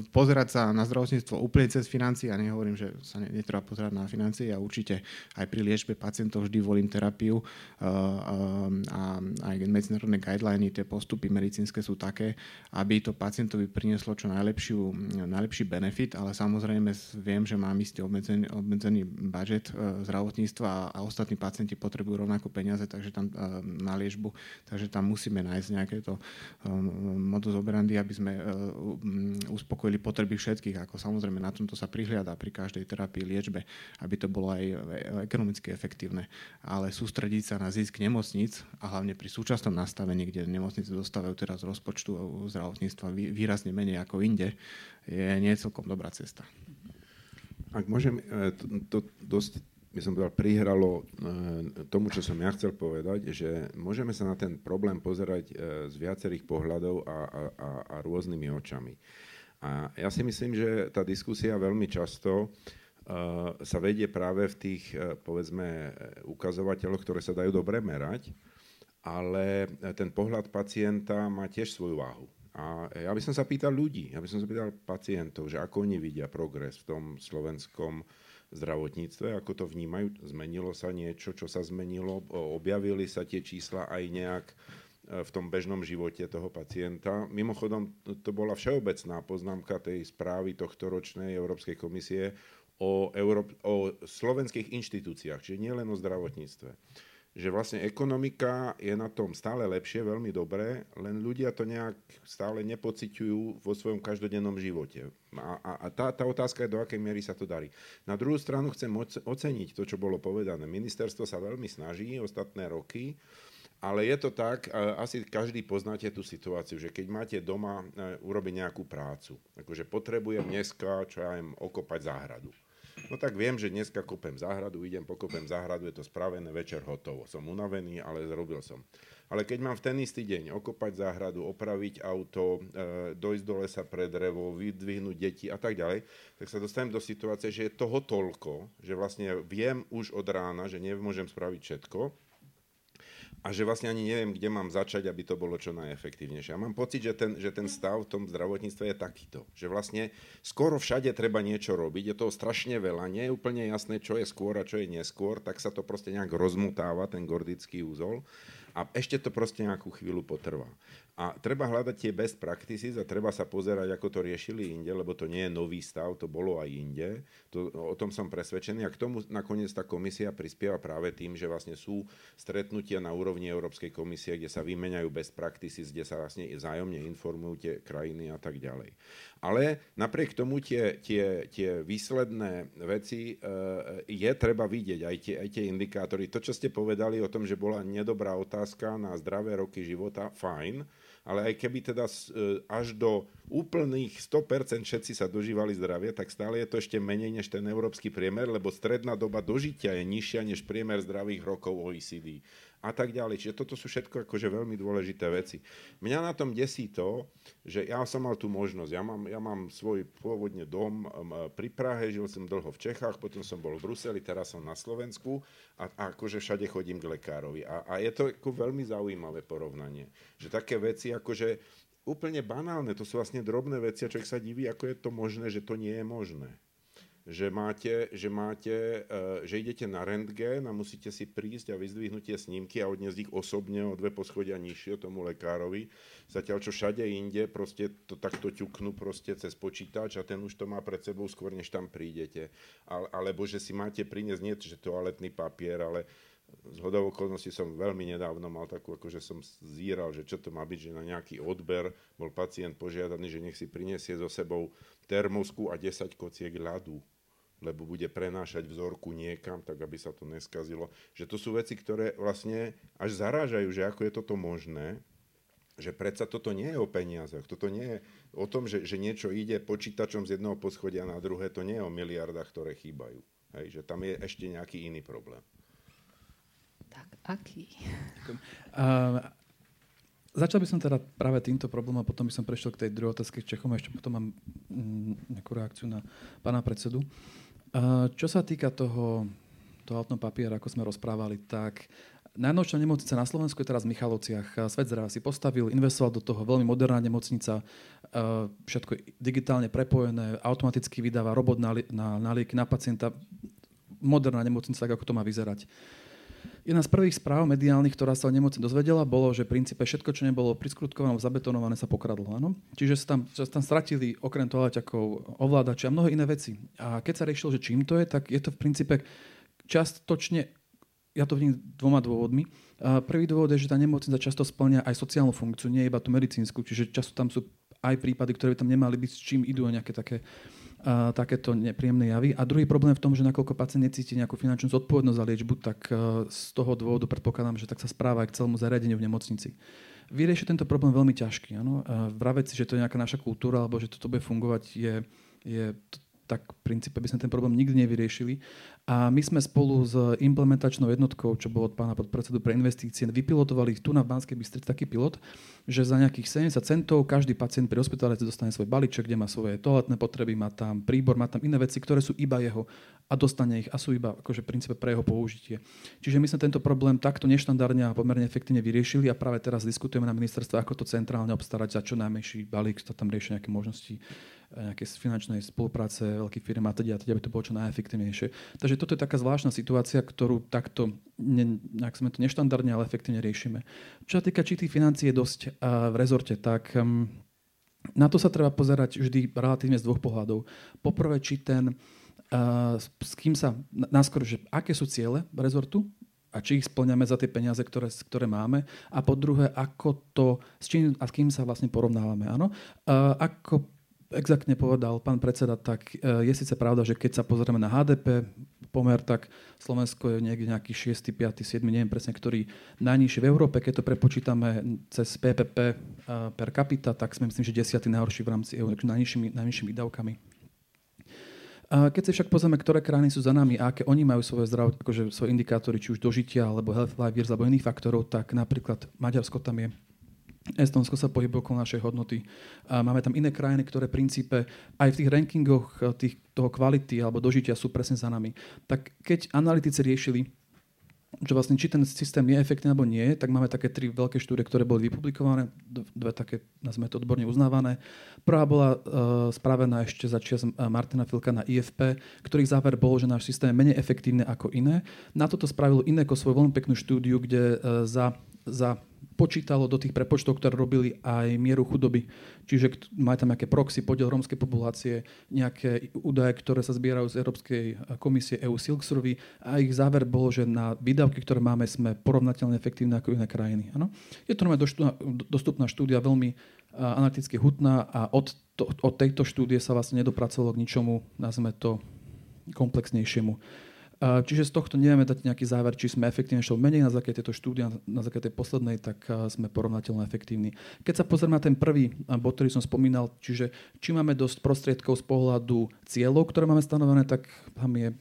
pozerať sa na zdravotníctvo úplne cez financie, ja nehovorím, že sa netreba pozerať na financie, ja určite aj pri liečbe pacientov vždy volím terapiu a aj medzinárodné guideliny, tie postupy medicínske sú také, aby to pacientovi prinieslo čo najlepšiu, najlepší benefit, ale samozrejme viem, že mám istý obmedzený, obmedzený budget zdravotníctva a, ostatní pacienti potrebujú rovnako peniaze, takže tam na liečbu, takže tam musíme nájsť nejaké to modus operandi, aby sme uspokojili potreby všetkých, ako samozrejme na tomto sa prihliada pri každej terapii, liečbe, aby to bolo aj ekonomicky efektívne. Ale sústrediť sa na zisk nemocnic a hlavne pri súčasnom nastavení, kde nemocnice dostávajú teraz rozpočtu zdravotníctva výrazne menej ako inde, je nie celkom dobrá cesta. Ak môžem, e, to, to dosť by som povedal, prihralo e, tomu, čo som ja chcel povedať, že môžeme sa na ten problém pozerať e, z viacerých pohľadov a, a, a rôznymi očami. A ja si myslím, že tá diskusia veľmi často sa vedie práve v tých, povedzme, ukazovateľoch, ktoré sa dajú dobre merať, ale ten pohľad pacienta má tiež svoju váhu. A ja by som sa pýtal ľudí, ja by som sa pýtal pacientov, že ako oni vidia progres v tom slovenskom zdravotníctve, ako to vnímajú, zmenilo sa niečo, čo sa zmenilo, objavili sa tie čísla aj nejak e, v tom bežnom živote toho pacienta. Mimochodom, to bola všeobecná poznámka tej správy tohto ročnej Európskej komisie o, Euró- o slovenských inštitúciách, čiže nie len o zdravotníctve že vlastne ekonomika je na tom stále lepšie, veľmi dobré, len ľudia to nejak stále nepociťujú vo svojom každodennom živote. A, a, a tá, tá otázka je, do akej miery sa to darí. Na druhú stranu chcem oceniť to, čo bolo povedané. Ministerstvo sa veľmi snaží ostatné roky, ale je to tak, asi každý poznáte tú situáciu, že keď máte doma e, urobiť nejakú prácu, akože potrebujem dneska, čo ja viem, okopať záhradu No tak viem, že dneska kopem záhradu, idem, pokopem záhradu, je to spravené, večer hotovo. Som unavený, ale zrobil som. Ale keď mám v ten istý deň okopať záhradu, opraviť auto, e, dojsť do lesa pre drevo, vydvihnúť deti a tak ďalej, tak sa dostanem do situácie, že je toho toľko, že vlastne viem už od rána, že nemôžem spraviť všetko, a že vlastne ani neviem, kde mám začať, aby to bolo čo najefektívnejšie. A mám pocit, že ten, že ten stav v tom zdravotníctve je takýto. Že vlastne skoro všade treba niečo robiť, je toho strašne veľa, nie je úplne jasné, čo je skôr a čo je neskôr, tak sa to proste nejak rozmutáva, ten gordický úzol. A ešte to proste nejakú chvíľu potrvá. A treba hľadať tie best practices a treba sa pozerať, ako to riešili inde, lebo to nie je nový stav, to bolo aj inde. To, o tom som presvedčený a k tomu nakoniec tá komisia prispieva práve tým, že vlastne sú stretnutia na úrovni Európskej komisie, kde sa vymeniajú best practices, kde sa vlastne vzájomne informujú tie krajiny a tak ďalej. Ale napriek tomu tie, tie, tie výsledné veci e, je treba vidieť, aj tie, aj tie indikátory. To, čo ste povedali o tom, že bola nedobrá otázka na zdravé roky života, fajn, ale aj keby teda e, až do úplných 100% všetci sa dožívali zdravie, tak stále je to ešte menej než ten európsky priemer, lebo stredná doba dožitia je nižšia než priemer zdravých rokov OECD a tak ďalej. Čiže toto sú všetko akože veľmi dôležité veci. Mňa na tom desí to, že ja som mal tú možnosť. Ja mám, ja mám svoj pôvodne dom pri Prahe, žil som dlho v Čechách, potom som bol v Bruseli, teraz som na Slovensku a, a akože všade chodím k lekárovi. A, a je to ako veľmi zaujímavé porovnanie. Že také veci akože úplne banálne, to sú vlastne drobné veci a človek sa diví, ako je to možné, že to nie je možné že máte, že, máte, uh, že idete na rentgen a musíte si prísť a vyzdvihnúť tie snímky a odniesť ich osobne o dve poschodia nižšie tomu lekárovi. Zatiaľ, čo všade inde, proste to takto ťuknú proste cez počítač a ten už to má pred sebou skôr, než tam prídete. Ale, alebo že si máte priniesť nie, že toaletný papier, ale z hodou okolností som veľmi nedávno mal takú, akože som zíral, že čo to má byť, že na nejaký odber bol pacient požiadaný, že nech si prinesie so sebou termosku a 10 kociek ľadu lebo bude prenášať vzorku niekam, tak aby sa to neskazilo. Že to sú veci, ktoré vlastne až zarážajú, že ako je toto možné, že predsa toto nie je o peniazoch, toto nie je o tom, že, že niečo ide počítačom z jedného poschodia na druhé, to nie je o miliardách, ktoré chýbajú. Hej, že tam je ešte nejaký iný problém. Tak aký? Uh, začal by som teda práve týmto problémom a potom by som prešiel k tej druhej otázke Čechom a ešte potom mám mm, nejakú reakciu na pána predsedu. Uh, čo sa týka toho, toho papiera, ako sme rozprávali, tak Najnovšia nemocnica na Slovensku je teraz v Michalovciach. Svet zdravia si postavil, investoval do toho veľmi moderná nemocnica, všetko digitálne prepojené, automaticky vydáva robot na, na, na lieky na pacienta. Moderná nemocnica, tak ako to má vyzerať. Jedna z prvých správ mediálnych, ktorá sa o nemocnici dozvedela, bolo, že v princípe všetko, čo nebolo priskrutkované, zabetonované, sa pokradlo. Áno? Čiže sa tam, sa tam stratili okrem toaleťakov ovládači a mnoho iné veci. A keď sa riešilo, že čím to je, tak je to v princípe častočne ja to vidím dvoma dôvodmi. Prvý dôvod je, že tá nemocnica často splňa aj sociálnu funkciu, nie iba tú medicínsku, čiže často tam sú aj prípady, ktoré by tam nemali byť, s čím idú nejaké také, uh, takéto nepríjemné javy. A druhý problém v tom, že nakoľko pacient necíti nejakú finančnú zodpovednosť za liečbu, tak uh, z toho dôvodu predpokladám, že tak sa správa aj k celému zariadeniu v nemocnici. Vyriešiť tento problém veľmi ťažký. Ano? Uh, vraveť si, že to je nejaká naša kultúra alebo že toto bude fungovať, je, je tak v princípe by sme ten problém nikdy nevyriešili. A my sme spolu s implementačnou jednotkou, čo bolo od pána podpredsedu pre investície, vypilotovali tu na Banskej Bystrici taký pilot, že za nejakých 70 centov každý pacient pri hospitalizácii dostane svoj balíček, kde má svoje toaletné potreby, má tam príbor, má tam iné veci, ktoré sú iba jeho a dostane ich a sú iba akože v princípe pre jeho použitie. Čiže my sme tento problém takto neštandardne a pomerne efektívne vyriešili a práve teraz diskutujeme na ministerstve, ako to centrálne obstarať za čo najmenší balík, sa tam riešia nejaké možnosti nejaké finančnej spolupráce veľkých firm a teda, teda by to bolo čo najefektívnejšie. Takže toto je taká zvláštna situácia, ktorú takto, ne, ak sme to neštandardne, ale efektívne riešime. Čo sa týka či tých financií je dosť uh, v rezorte, tak um, na to sa treba pozerať vždy relatívne z dvoch pohľadov. Poprvé, či ten, uh, s kým sa, náskôr, že aké sú ciele rezortu, a či ich splňame za tie peniaze, ktoré, ktoré máme. A po druhé, ako to, s čím a s kým sa vlastne porovnávame. Áno? Uh, ako exaktne povedal pán predseda, tak e, je síce pravda, že keď sa pozrieme na HDP pomer, tak Slovensko je niekde nejaký 6., 5., 7., neviem presne, ktorý najnižší v Európe. Keď to prepočítame cez PPP e, per capita, tak sme myslím, že desiatý najhorší v rámci EU, takže najnižšími, najnižšími výdavkami. Keď si však pozrieme, ktoré krajiny sú za nami a aké oni majú svoje zdravie, akože svoje indikátory, či už dožitia, alebo health life years, alebo iných faktorov, tak napríklad Maďarsko tam je Estonsko sa pohybuje okolo našej hodnoty. A máme tam iné krajiny, ktoré v princípe aj v tých rankingoch eh, tých, toho kvality alebo dožitia sú presne za nami. Tak keď analytici riešili, že vlastne či ten systém je efektný alebo nie, tak máme také tri veľké štúdie, ktoré boli vypublikované, dve také, nazvime to odborne uznávané. Prvá bola uh, spravená ešte za čias eh, Martina Filka na IFP, ktorý záver bol, že náš systém je menej efektívny ako iné. Na toto spravil Ineko svoju veľmi peknú štúdiu, kde uh, za, za počítalo do tých prepočtov, ktoré robili aj mieru chudoby. Čiže majú tam nejaké proxy, podiel rómskej populácie, nejaké údaje, ktoré sa zbierajú z Európskej komisie EU Silk Survey a ich záver bol, že na výdavky, ktoré máme, sme porovnateľne efektívne ako iné krajiny. Ano? Je to dostupná štúdia, veľmi analyticky hutná a od, to, od tejto štúdie sa vlastne nedopracovalo k ničomu, nazveme to komplexnejšiemu. Čiže z tohto nevieme dať nejaký záver, či sme efektívne šli menej na základe tejto štúdia, na základe tej poslednej, tak sme porovnateľne efektívni. Keď sa pozrieme na ten prvý bod, ktorý som spomínal, čiže či máme dosť prostriedkov z pohľadu cieľov, ktoré máme stanovené, tak tam je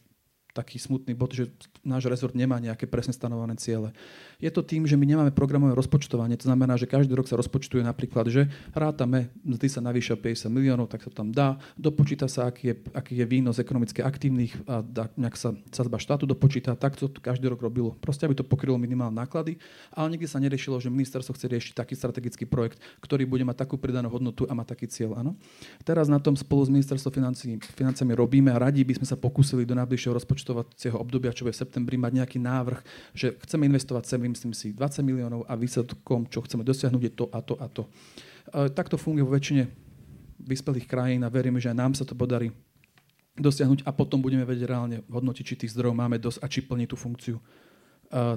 taký smutný bod, že náš rezort nemá nejaké presne stanovené ciele. Je to tým, že my nemáme programové rozpočtovanie, to znamená, že každý rok sa rozpočtuje napríklad, že rátame, mzdy sa navýšia 50 miliónov, tak sa tam dá, dopočíta sa, aký je, aký je výnos ekonomicky aktívnych a dá, nejak sa sadzba štátu dopočíta, tak to každý rok robilo. Proste, aby to pokrylo minimálne náklady, ale nikdy sa neriešilo, že ministerstvo chce riešiť taký strategický projekt, ktorý bude mať takú pridanú hodnotu a má taký cieľ. Áno? Teraz na tom spolu s ministerstvom financiami robíme a radi by sme sa pokúsili do najbližšieho rozpočtu rozpočtovacieho obdobia, čo bude v septembri, mať nejaký návrh, že chceme investovať sem, myslím si, 20 miliónov a výsledkom, čo chceme dosiahnuť, je to a to a to. E, takto funguje vo väčšine vyspelých krajín a veríme, že aj nám sa to podarí dosiahnuť a potom budeme vedieť reálne hodnotiť, či tých zdrojov máme dosť a či plní tú funkciu e,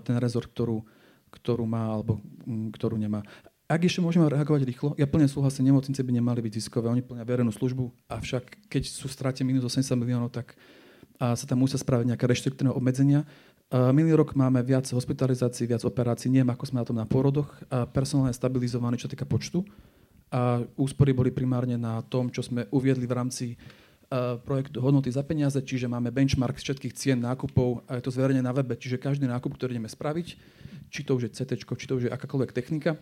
ten rezort, ktorú, ktorú má alebo m, ktorú nemá. Ak ešte môžeme reagovať rýchlo, ja plne súhlasím, nemocnice by nemali byť ziskové, oni plnia verejnú službu, avšak keď sú strate minus 80 miliónov, tak a sa tam musia spraviť nejaké reštriktívne obmedzenia. Minulý rok máme viac hospitalizácií, viac operácií, neviem, ako sme na tom na pôrodoch. Personálne je stabilizovaný, čo týka počtu. A úspory boli primárne na tom, čo sme uviedli v rámci projektu hodnoty za peniaze, čiže máme benchmark všetkých cien nákupov a je to zverejne na webe, čiže každý nákup, ktorý ideme spraviť, či to už je CT, či to už je akákoľvek technika,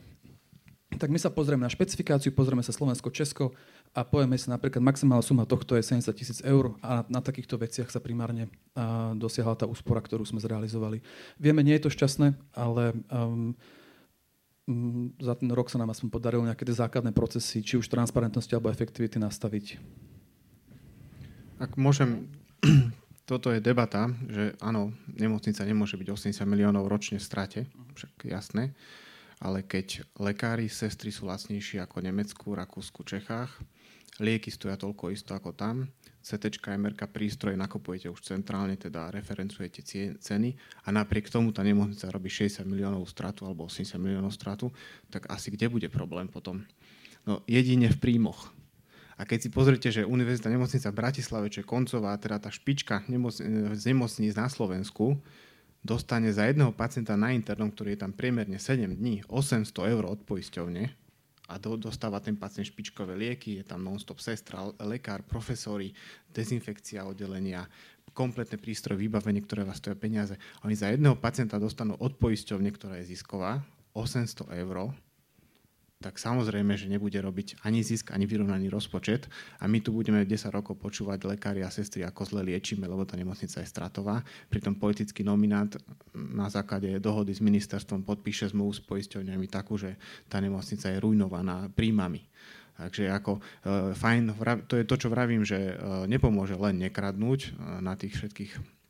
tak my sa pozrieme na špecifikáciu, pozrieme sa Slovensko, Česko a povieme si napríklad maximálna suma tohto je 70 tisíc eur a na, na takýchto veciach sa primárne a, dosiahla tá úspora, ktorú sme zrealizovali. Vieme, nie je to šťastné, ale um, um, za ten rok sa nám aspoň podarilo nejaké tie základné procesy, či už transparentnosti alebo efektivity nastaviť. Ak môžem, toto je debata, že áno, nemocnica nemôže byť 80 miliónov ročne v strate, však jasné ale keď lekári, sestry sú lacnejšie ako v Nemecku, Rakúsku, Čechách, lieky stoja toľko isto ako tam, CT, MRK prístroje nakupujete už centrálne, teda referencujete ceny a napriek tomu tá nemocnica robí 60 miliónov stratu alebo 80 miliónov stratu, tak asi kde bude problém potom? No jedine v príjmoch. A keď si pozrite, že Univerzita nemocnica v Bratislave, čo je koncová, teda tá špička nemoc, z nemocníc na Slovensku, dostane za jedného pacienta na internom, ktorý je tam priemerne 7 dní, 800 eur od poisťovne a do, dostáva ten pacient špičkové lieky, je tam non-stop sestra, lekár, profesori, dezinfekcia oddelenia, kompletné prístroje, vybavenie, ktoré vás stojí peniaze. Oni za jedného pacienta dostanú od poisťovne, ktorá je zisková, 800 eur tak samozrejme, že nebude robiť ani zisk, ani vyrovnaný rozpočet a my tu budeme 10 rokov počúvať lekári a sestry, ako zle liečíme, lebo tá nemocnica je stratová. Pritom politický nominant na základe dohody s ministerstvom podpíše zmluvu s poisťovňami takú, že tá nemocnica je rujnovaná príjmami. Takže ako e, fajn, to je to, čo vravím, že e, nepomôže len nekradnúť e, na tých všetkých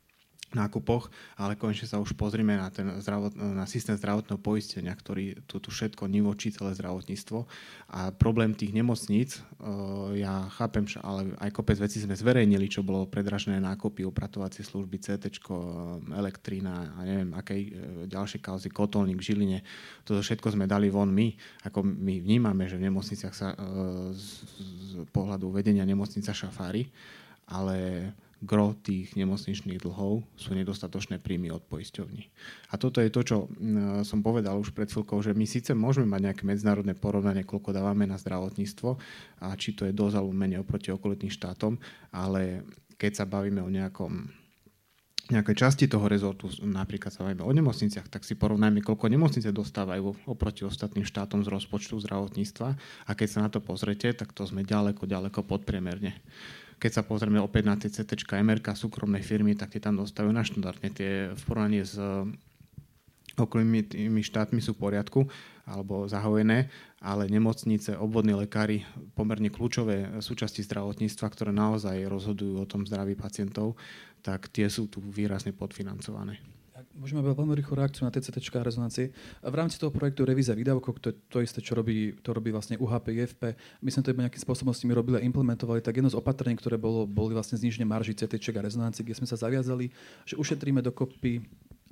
nákupoch, ale konečne sa už pozrime na, ten zdravot, na systém zdravotného poistenia, ktorý tu, tu všetko nivočí celé zdravotníctvo. A problém tých nemocníc, uh, ja chápem, ale aj kopec vecí sme zverejnili, čo bolo predražené nákupy, upratovacie služby, CT, elektrína a neviem, akej uh, ďalšie kauzy, kotolník v Žiline. Toto všetko sme dali von my, ako my vnímame, že v nemocniciach sa uh, z, z pohľadu vedenia nemocnica šafári, ale gro tých nemocničných dlhov sú nedostatočné príjmy od poisťovní. A toto je to, čo som povedal už pred chvíľkou, že my síce môžeme mať nejaké medzinárodné porovnanie, koľko dávame na zdravotníctvo a či to je dosť alebo menej oproti okolitým štátom, ale keď sa bavíme o nejakom nejakej časti toho rezortu, napríklad sa bavíme o nemocniciach, tak si porovnajme, koľko nemocnice dostávajú oproti ostatným štátom z rozpočtu zdravotníctva a keď sa na to pozrete, tak to sme ďaleko, ďaleko podpriemerne. Keď sa pozrieme opäť na tie CT, MRK, súkromné firmy, tak tie tam dostávajú na štandardne. Tie v porovnaní s eh, okolnými tými štátmi sú v poriadku alebo zahojené, ale nemocnice, obvodní lekári, pomerne kľúčové súčasti zdravotníctva, ktoré naozaj rozhodujú o tom zdraví pacientov, tak tie sú tu výrazne podfinancované. Môžeme mať veľmi rýchlu reakciu na TCT a rezonancie. V rámci toho projektu Revíza výdavkov, to to isté, čo robí, to robí vlastne UHP, IFP, my sme to iba nejakým spôsobom s nimi robili a implementovali, tak jedno z opatrení, ktoré bolo, boli vlastne zniženie marží CT a rezonancie, kde sme sa zaviazali, že ušetríme dokopy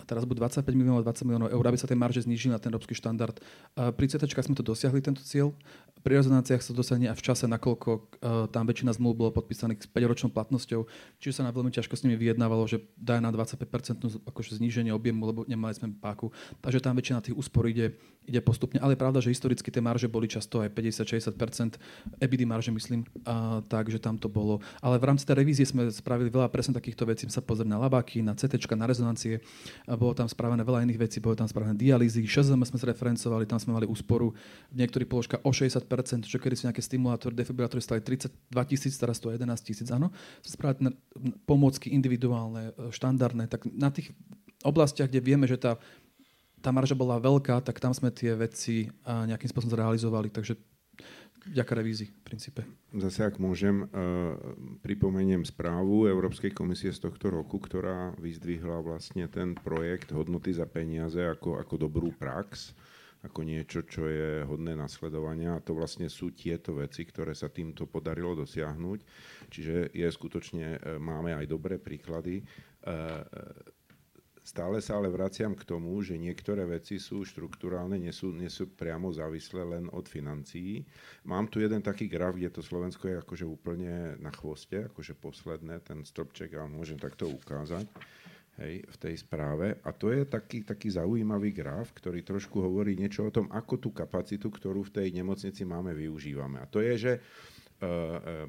a teraz budú 25 miliónov, 20 miliónov eur, aby sa tie marže znížili na ten európsky štandard. Pri CT sme to dosiahli, tento cieľ. Pri rezonanciách sa dosiahne aj v čase, nakoľko uh, tam väčšina zmluv bolo podpísaných s 5-ročnou platnosťou, čiže sa na veľmi ťažko s nimi vyjednávalo, že dá na 25% akože zníženie objemu, lebo nemali sme páku. Takže tam väčšina tých úspor ide, ide postupne. Ale je pravda, že historicky tie marže boli často aj 50-60%, EBITDA marže myslím, uh, takže tam to bolo. Ale v rámci tej revízie sme spravili veľa presne takýchto vecí. Sa pozreli na labáky, na CT, na rezonancie, bolo tam spravené veľa iných vecí, bolo tam spravené dialýzy, 6 sme zreferencovali, tam sme mali úsporu v niektorých položkách o 60 čo kedy sú nejaké stimulátory, defibrilátory stali 32 tisíc, teraz to 11 tisíc, áno. Spraviť pomôcky individuálne, e, štandardné, tak na tých oblastiach, kde vieme, že tá, tá marža bola veľká, tak tam sme tie veci nejakým spôsobom zrealizovali, takže vďaka revízii v princípe. Zase, ak môžem, uh, pripomeniem správu Európskej komisie z tohto roku, ktorá vyzdvihla vlastne ten projekt hodnoty za peniaze ako, ako dobrú prax ako niečo, čo je hodné nasledovania. A to vlastne sú tieto veci, ktoré sa týmto podarilo dosiahnuť. Čiže je skutočne, e, máme aj dobré príklady. E, e, stále sa ale vraciam k tomu, že niektoré veci sú štruktúrálne, nie sú, nie sú priamo závislé len od financií. Mám tu jeden taký graf, kde to Slovensko je akože úplne na chvoste, akože posledné, ten stropček, a môžem takto ukázať hej, v tej správe. A to je taký, taký zaujímavý graf, ktorý trošku hovorí niečo o tom, ako tú kapacitu, ktorú v tej nemocnici máme, využívame. A to je, že uh, uh,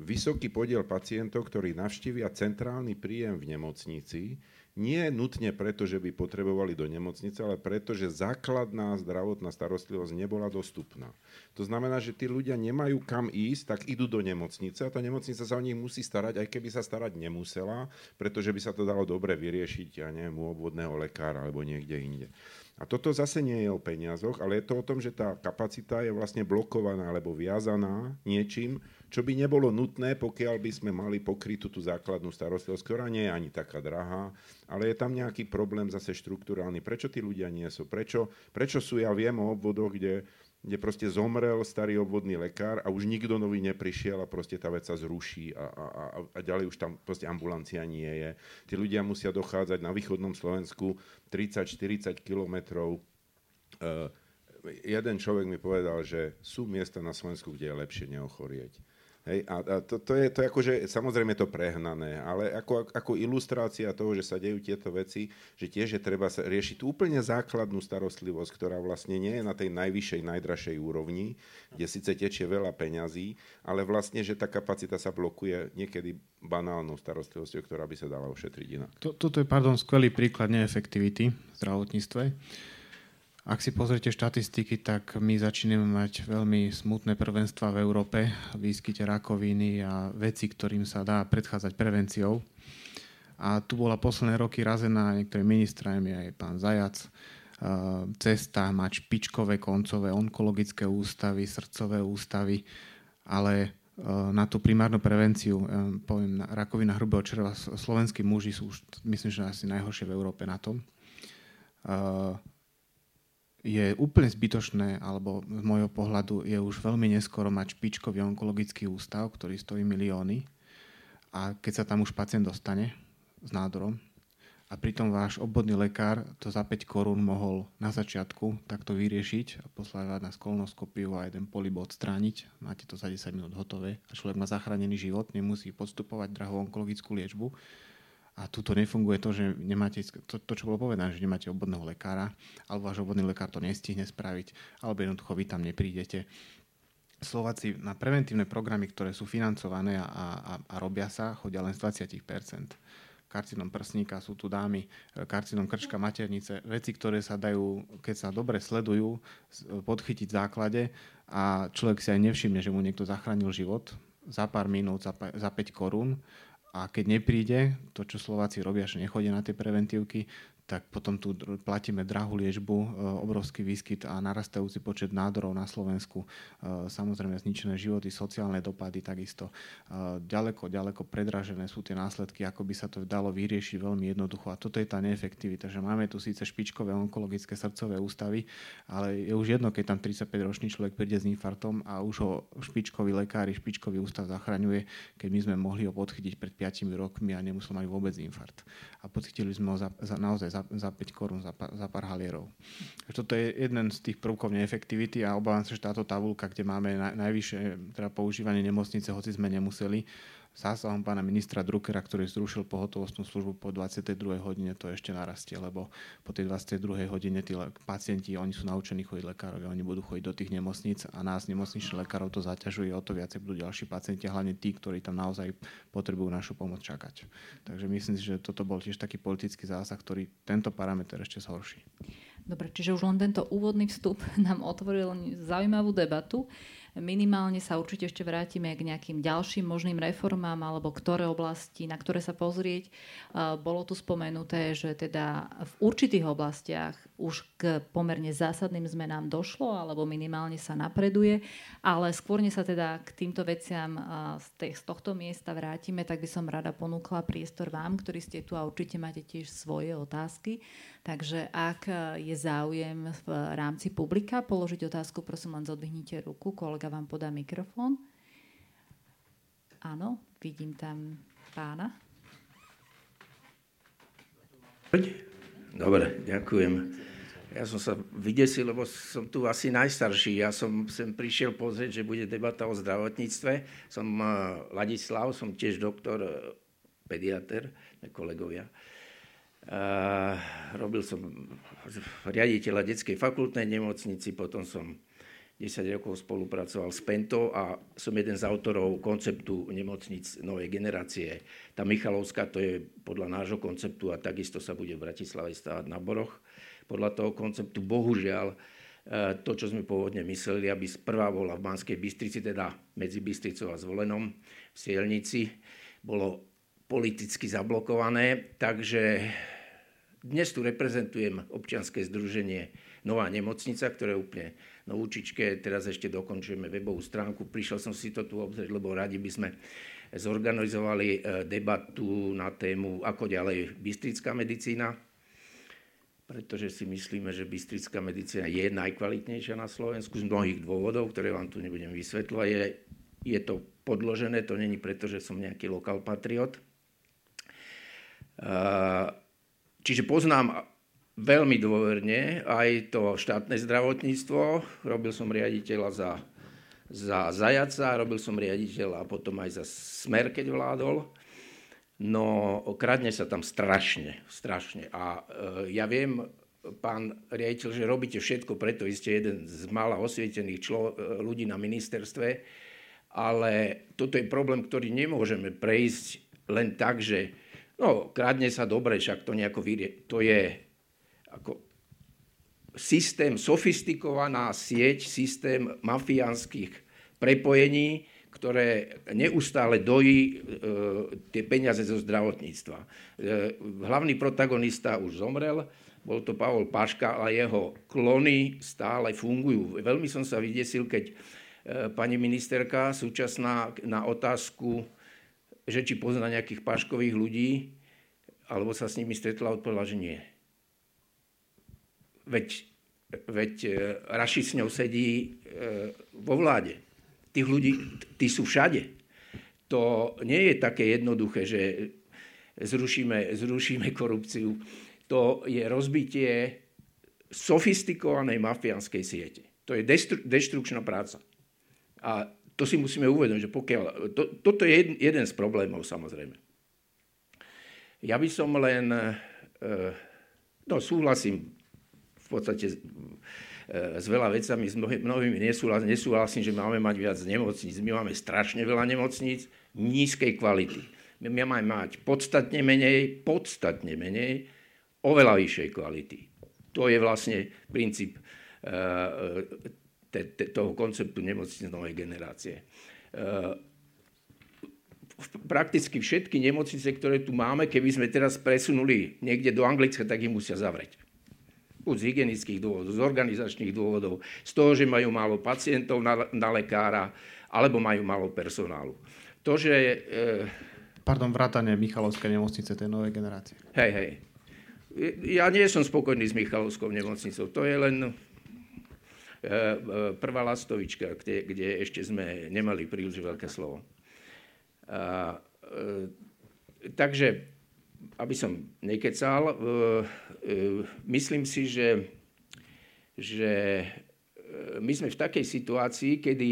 vysoký podiel pacientov, ktorí navštívia centrálny príjem v nemocnici, nie nutne preto, že by potrebovali do nemocnice, ale preto, že základná zdravotná starostlivosť nebola dostupná. To znamená, že tí ľudia nemajú kam ísť, tak idú do nemocnice a tá nemocnica sa o nich musí starať, aj keby sa starať nemusela, pretože by sa to dalo dobre vyriešiť, ja neviem, u obvodného lekára alebo niekde inde. A toto zase nie je o peniazoch, ale je to o tom, že tá kapacita je vlastne blokovaná alebo viazaná niečím, čo by nebolo nutné, pokiaľ by sme mali pokrytú tú základnú starostlivosť, ktorá nie je ani taká drahá, ale je tam nejaký problém zase štruktúrálny. Prečo tí ľudia nie sú? Prečo, prečo sú, ja viem o obvodoch, kde, kde proste zomrel starý obvodný lekár a už nikto nový neprišiel a proste tá vec sa zruší a, a, a, a ďalej už tam proste ambulancia nie je. Tí ľudia musia dochádzať na východnom Slovensku 30-40 kilometrov. Uh, jeden človek mi povedal, že sú miesta na Slovensku, kde je lepšie neochorieť. Hej, a, a to, to, je, to akože, samozrejme to prehnané, ale ako, ako ilustrácia toho, že sa dejú tieto veci, že tiež je treba sa riešiť úplne základnú starostlivosť, ktorá vlastne nie je na tej najvyššej, najdražšej úrovni, kde síce tečie veľa peňazí, ale vlastne, že tá kapacita sa blokuje niekedy banálnou starostlivosťou, ktorá by sa dala ošetriť inak. Toto je, pardon, skvelý príklad neefektivity v zdravotníctve ak si pozriete štatistiky, tak my začíname mať veľmi smutné prvenstva v Európe, výskyte rakoviny a veci, ktorým sa dá predchádzať prevenciou. A tu bola posledné roky razená niektorými ministrami, aj pán Zajac, cesta mať špičkové koncové onkologické ústavy, srdcové ústavy, ale na tú primárnu prevenciu, poviem, rakovina hrubého čreva, slovenskí muži sú už, myslím, že asi najhoršie v Európe na tom je úplne zbytočné, alebo z môjho pohľadu je už veľmi neskoro mať špičkový onkologický ústav, ktorý stojí milióny a keď sa tam už pacient dostane s nádorom a pritom váš obvodný lekár to za 5 korún mohol na začiatku takto vyriešiť a poslať na skolonoskopiu a jeden polib odstrániť, máte to za 10 minút hotové a človek má zachránený život, nemusí podstupovať drahú onkologickú liečbu, a tuto nefunguje to, že nemáte, to, to, čo bolo povedané, že nemáte obvodného lekára, alebo váš obvodný lekár to nestihne spraviť, alebo jednoducho vy tam neprídete. Slováci na preventívne programy, ktoré sú financované a, a, a robia sa, chodia len z 20% karcinom prsníka, sú tu dámy, karcinom krčka, maternice, veci, ktoré sa dajú, keď sa dobre sledujú, podchytiť v základe a človek si aj nevšimne, že mu niekto zachránil život za pár minút, za, za 5 korún a keď nepríde, to, čo Slováci robia, že nechodia na tie preventívky, tak potom tu platíme drahú liečbu, e, obrovský výskyt a narastajúci počet nádorov na Slovensku, e, samozrejme zničené životy, sociálne dopady takisto. E, ďaleko, ďaleko predražené sú tie následky, ako by sa to dalo vyriešiť veľmi jednoducho. A toto je tá neefektivita, že máme tu síce špičkové onkologické srdcové ústavy, ale je už jedno, keď tam 35-ročný človek príde s infartom a už ho špičkový lekár, špičkový ústav zachraňuje, keď my sme mohli ho podchytiť pred 5 rokmi a nemusel mať vôbec infart. A podchytili sme ho za, za, naozaj za za, 5 korún za, za pár halierov. Toto je jeden z tých prvkov neefektivity a obávam sa, že táto tabulka, kde máme na, najvyššie teda používanie nemocnice, hoci sme nemuseli, zásahom pána ministra Druckera, ktorý zrušil pohotovostnú službu po 22. hodine, to ešte narastie, lebo po tej 22. hodine tí pacienti, oni sú naučení chodiť lekárovi, oni budú chodiť do tých nemocníc a nás nemocničných lekárov to zaťažuje, o to viacej budú ďalší pacienti, hlavne tí, ktorí tam naozaj potrebujú našu pomoc čakať. Takže myslím si, že toto bol tiež taký politický zásah, ktorý tento parameter ešte zhorší. Dobre, čiže už len tento úvodný vstup nám otvoril zaujímavú debatu. Minimálne sa určite ešte vrátime k nejakým ďalším možným reformám alebo ktoré oblasti, na ktoré sa pozrieť. Bolo tu spomenuté, že teda v určitých oblastiach už k pomerne zásadným zmenám došlo alebo minimálne sa napreduje, ale skôr sa teda k týmto veciam z, tohto miesta vrátime, tak by som rada ponúkla priestor vám, ktorí ste tu a určite máte tiež svoje otázky. Takže ak je záujem v rámci publika položiť otázku, prosím len zodvihnite ruku, kolega vám podá mikrofón. Áno, vidím tam pána. Dobre, ďakujem. Ja som sa vydesil, lebo som tu asi najstarší. Ja som sem prišiel pozrieť, že bude debata o zdravotníctve. Som eh, Ladislav, som tiež doktor, eh, pediater, kolegovia. Uh, robil som riaditeľa detskej fakultnej nemocnici, potom som 10 rokov spolupracoval s Pento a som jeden z autorov konceptu nemocnic novej generácie. Tá Michalovská to je podľa nášho konceptu a takisto sa bude v Bratislave stávať na Boroch. Podľa toho konceptu bohužiaľ e, to, čo sme pôvodne mysleli, aby prvá bola v Banskej Bystrici, teda medzi Bystricou a Zvolenom v Sielnici, bolo politicky zablokované, takže dnes tu reprezentujem občianske združenie Nová nemocnica, ktoré je úplne novúčičke. Teraz ešte dokončujeme webovú stránku. Prišiel som si to tu obzrieť, lebo radi by sme zorganizovali e, debatu na tému, ako ďalej bystrická medicína, pretože si myslíme, že bystrická medicína je najkvalitnejšia na Slovensku z mnohých dôvodov, ktoré vám tu nebudem vysvetľovať. Je, je to podložené, to není preto, že som nejaký lokal patriot. Čiže poznám veľmi dôverne aj to štátne zdravotníctvo. Robil som riaditeľa za, za Zajaca, robil som riaditeľa a potom aj za Smer, keď vládol. No, kradne sa tam strašne, strašne. A e, ja viem, pán riaditeľ, že robíte všetko preto, vy ste jeden z mála osvietených člo, e, ľudí na ministerstve, ale toto je problém, ktorý nemôžeme prejsť len tak, že no, kradne sa dobre, však to nejako vyrie. To je ako systém, sofistikovaná sieť, systém mafiánskych prepojení, ktoré neustále dojí e, tie peniaze zo zdravotníctva. E, hlavný protagonista už zomrel, bol to Pavol Paška a jeho klony stále fungujú. Veľmi som sa vydesil, keď e, pani ministerka súčasná na otázku, že či pozná nejakých Paškových ľudí, alebo sa s nimi stretla, odpovedala, že nie veď, veď e, Raši s ňou sedí e, vo vláde. Tých ľudí, tí sú všade. To nie je také jednoduché, že zrušíme, zrušíme korupciu. To je rozbitie sofistikovanej mafiánskej siete. To je destru, destrukčná práca. A to si musíme uvedomiť, že pokiaľ... To, toto je jeden, jeden z problémov, samozrejme. Ja by som len... E, no, súhlasím podstate e, s veľa vecami, s mnohými nesúhlasím, nesúhlasím, že máme mať viac nemocníc. My máme strašne veľa nemocníc nízkej kvality. My máme mať podstatne menej, podstatne menej, oveľa vyššej kvality. To je vlastne princíp te, te, toho konceptu nemocnic novej generácie. Prakticky všetky nemocnice, ktoré tu máme, keby sme teraz presunuli niekde do Anglicka, tak ich musia zavrieť. Buď z hygienických dôvodov, z organizačných dôvodov, z toho, že majú málo pacientov na, na lekára, alebo majú málo personálu. To, že... E... Pardon, vrátane Michalovskej nemocnice tej novej generácie. Hej, hej. Ja nie som spokojný s Michalovskou nemocnicou. To je len e, e, prvá lastovička, kde, kde ešte sme nemali príliš veľké slovo. A, e, takže aby som nekecal, e, e, myslím si, že, že e, my sme v takej situácii, kedy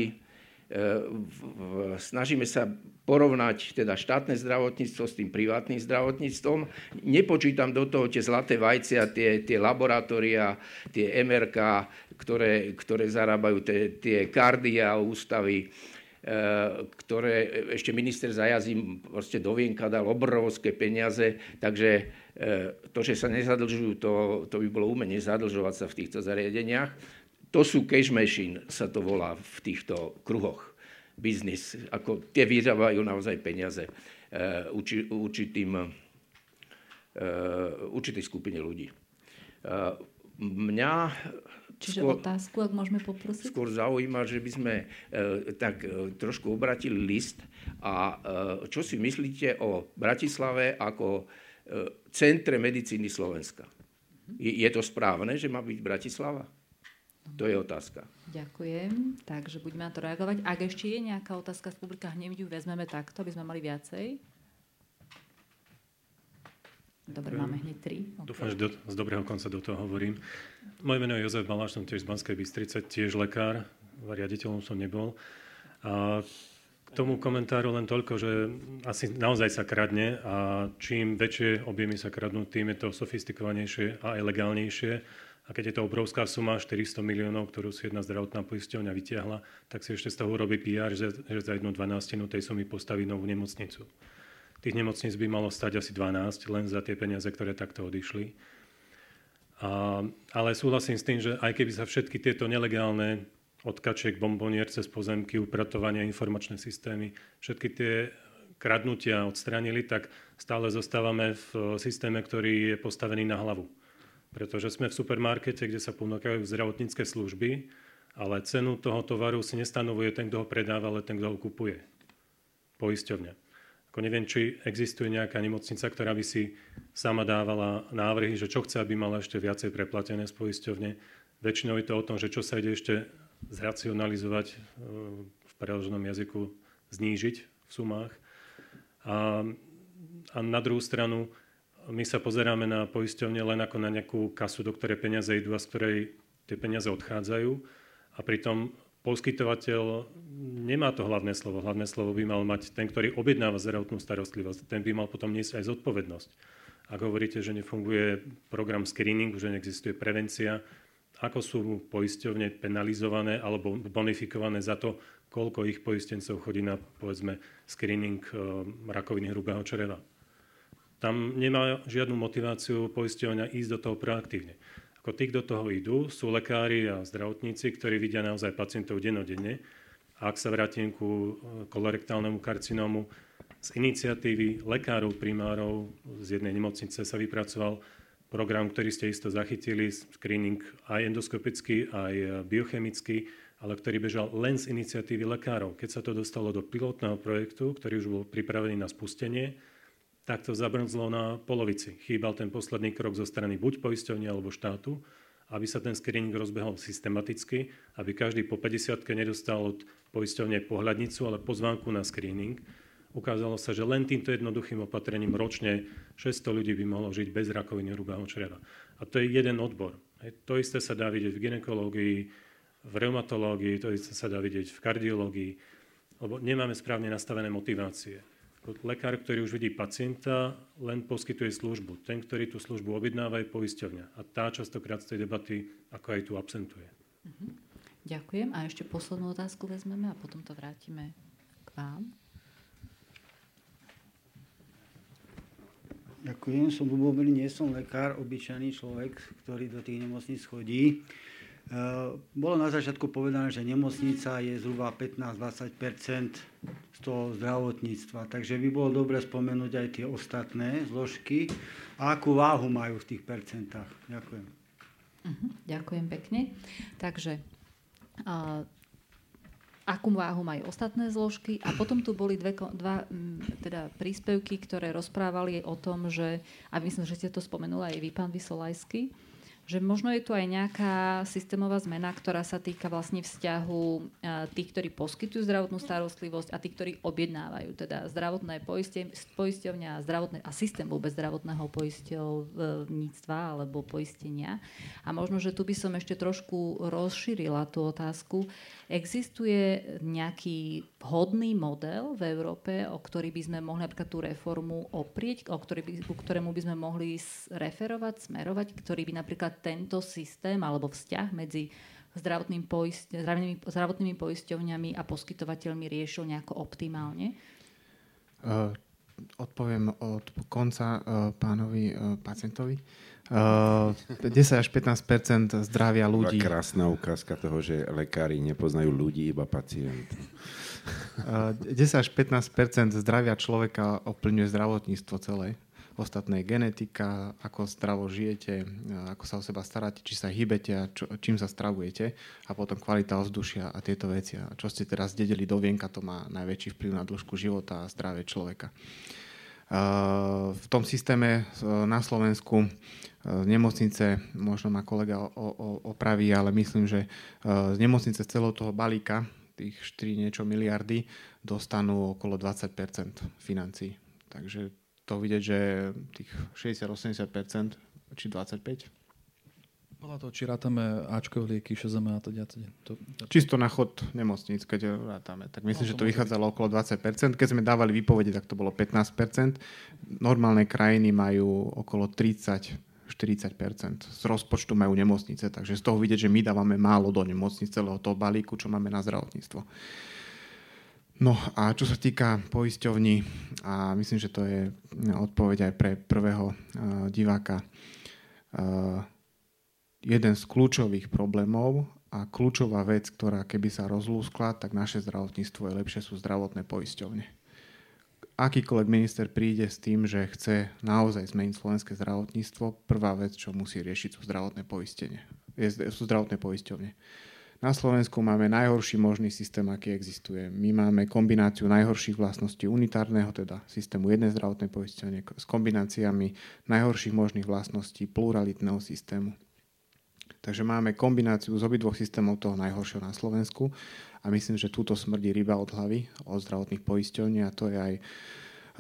snažíme sa porovnať teda štátne zdravotníctvo s tým privátnym zdravotníctvom. Nepočítam do toho tie zlaté vajcia, tie, tie laboratória, tie MRK, ktoré, ktoré zarábajú tie, tie kardia ústavy ktoré ešte minister Zajazim proste do vienka dal obrovské peniaze, takže e, to, že sa nezadlžujú, to, to by bolo umenie zadlžovať sa v týchto zariadeniach. To sú cash machine, sa to volá v týchto kruhoch. Biznis, ako tie vyrábajú naozaj peniaze e, uči, určitým, určitej skupine ľudí. Mňa Čiže skôr, otázku, ak môžeme poprosiť? Skôr zaujíma, že by sme e, tak e, trošku obratili list a e, čo si myslíte o Bratislave ako e, centre medicíny Slovenska? Je, je to správne, že má byť Bratislava? To je otázka. Ďakujem. Takže budeme na to reagovať. Ak ešte je nejaká otázka z publika, hneď ju vezmeme takto, aby sme mali viacej. Dobre, máme hneď tri. Okay. Dúfam, že do, z dobrého konca do toho hovorím. Moje meno je Jozef Baláš, som tiež z Banskej Bystrice, tiež lekár, riaditeľom som nebol. A k tomu komentáru len toľko, že asi naozaj sa kradne a čím väčšie objemy sa kradnú, tým je to sofistikovanejšie a aj legálnejšie. A keď je to obrovská suma, 400 miliónov, ktorú si jedna zdravotná poisťovňa vytiahla, tak si ešte z toho urobí PR, že, že za jednu dvanástinu tej sumy postaví novú nemocnicu. Tých nemocníc by malo stať asi 12, len za tie peniaze, ktoré takto odišli. A, ale súhlasím s tým, že aj keby sa všetky tieto nelegálne odkačiek, bombonier cez pozemky, upratovania, informačné systémy, všetky tie kradnutia odstranili, tak stále zostávame v systéme, ktorý je postavený na hlavu. Pretože sme v supermarkete, kde sa ponúkajú zdravotnícke služby, ale cenu toho tovaru si nestanovuje ten, kto ho predáva, ale ten, kto ho kupuje. Poisťovňa. Ako neviem, či existuje nejaká nemocnica, ktorá by si sama dávala návrhy, že čo chce, aby mala ešte viacej preplatené z poisťovne. Väčšinou je to o tom, že čo sa ide ešte zracionalizovať, e, v preloženom jazyku znížiť v sumách. A, a na druhú stranu, my sa pozeráme na poisťovne len ako na nejakú kasu, do ktorej peniaze idú a z ktorej tie peniaze odchádzajú. A pritom poskytovateľ nemá to hlavné slovo. Hlavné slovo by mal mať ten, ktorý objednáva zdravotnú starostlivosť. Ten by mal potom niesť aj zodpovednosť. Ak hovoríte, že nefunguje program screeningu, že neexistuje prevencia, ako sú poisťovne penalizované alebo bonifikované za to, koľko ich poistencov chodí na, povedzme, screening e, rakoviny hrubého čreva. Tam nemá žiadnu motiváciu poisťovňa ísť do toho proaktívne. Ako tí, kto toho idú, sú lekári a zdravotníci, ktorí vidia naozaj pacientov dennodenne. A ak sa vrátim ku e, kolorektálnemu karcinómu, z iniciatívy lekárov, primárov z jednej nemocnice sa vypracoval program, ktorý ste isto zachytili, screening aj endoskopický, aj biochemický, ale ktorý bežal len z iniciatívy lekárov. Keď sa to dostalo do pilotného projektu, ktorý už bol pripravený na spustenie, tak to zabrnzlo na polovici. Chýbal ten posledný krok zo strany buď poisťovne alebo štátu, aby sa ten screening rozbehol systematicky, aby každý po 50 nedostal od poisťovne pohľadnicu, ale pozvánku na screening. Ukázalo sa, že len týmto jednoduchým opatrením ročne 600 ľudí by mohlo žiť bez rakoviny hrubého čreva. A to je jeden odbor. To isté sa dá vidieť v ginekológii, v reumatológii, to isté sa dá vidieť v kardiológii, lebo nemáme správne nastavené motivácie. Lekár, ktorý už vidí pacienta, len poskytuje službu. Ten, ktorý tú službu objednáva, je poisťovňa. A tá častokrát z tej debaty ako aj tu absentuje. Uh-huh. Ďakujem. A ešte poslednú otázku vezmeme a potom to vrátime k vám. Ďakujem. Som Lubomír, nie som lekár, obyčajný človek, ktorý do tých nemocníc chodí. Eh, bolo na začiatku povedané, že nemocnica je zhruba 15-20% z toho zdravotníctva, takže by bolo dobre spomenúť aj tie ostatné zložky a akú váhu majú v tých percentách. Ďakujem. Uh-huh, ďakujem pekne. Takže uh, akú váhu majú ostatné zložky a potom tu boli dve, dva teda príspevky, ktoré rozprávali o tom, že, a myslím, že ste to spomenula aj vy, pán Vysolajský, že možno je tu aj nejaká systémová zmena, ktorá sa týka vlastne vzťahu e, tých, ktorí poskytujú zdravotnú starostlivosť a tých, ktorí objednávajú, teda zdravotné poisťovňa a, zdravotné, a systém vôbec zdravotného poisťovníctva alebo poistenia. A možno, že tu by som ešte trošku rozšírila tú otázku. Existuje nejaký vhodný model v Európe, o ktorý by sme mohli napríklad tú reformu oprieť, o ktorý by, ku ktorému by sme mohli referovať, smerovať, ktorý by napríklad tento systém alebo vzťah medzi zdravotným poist, zdravotnými, zdravotnými poisťovňami a poskytovateľmi riešil nejako optimálne? Uh, odpoviem od konca uh, pánovi uh, pacientovi. Uh, 10 až 15 zdravia ľudí. Krásna ukázka toho, že lekári nepoznajú ľudí, iba pacient. Uh, 10 až 15 zdravia človeka oplňuje zdravotníctvo celé. Ostatné genetika, ako zdravo žijete, ako sa o seba staráte, či sa hýbete a čo, čím sa stravujete a potom kvalita ovzdušia a tieto veci. A čo ste teraz dedeli do vienka, to má najväčší vplyv na dĺžku života a zdravie človeka. Uh, v tom systéme uh, na Slovensku z nemocnice, možno ma kolega opraví, ale myslím, že e, z nemocnice z celého toho balíka, tých 4 niečo miliardy, dostanú okolo 20% financí. Takže to vidieť, že tých 60-80 či 25 podľa toho, či rátame Ačkové lieky, ŠZM a teda. To, to... Čisto na chod nemocníc, keď rátame. Tak myslím, no, že to vychádzalo byť. okolo 20%. Keď sme dávali výpovede, tak to bolo 15%. Normálne krajiny majú okolo 30 40% z rozpočtu majú nemocnice, takže z toho vidieť, že my dávame málo do nemocnice celého toho balíku, čo máme na zdravotníctvo. No a čo sa týka poisťovní, a myslím, že to je odpoveď aj pre prvého uh, diváka, uh, jeden z kľúčových problémov a kľúčová vec, ktorá keby sa rozlúskla, tak naše zdravotníctvo je lepšie, sú zdravotné poisťovne. Akýkoľvek minister príde s tým, že chce naozaj zmeniť slovenské zdravotníctvo, prvá vec, čo musí riešiť, sú zdravotné poistenie. Sú zdravotné poisťovne. Na Slovensku máme najhorší možný systém, aký existuje. My máme kombináciu najhorších vlastností unitárneho, teda systému jednej zdravotnej poisťovne, s kombináciami najhorších možných vlastností pluralitného systému. Takže máme kombináciu z obidvoch systémov toho najhoršieho na Slovensku a myslím, že túto smrdí ryba od hlavy, od zdravotných poisťovní a to je aj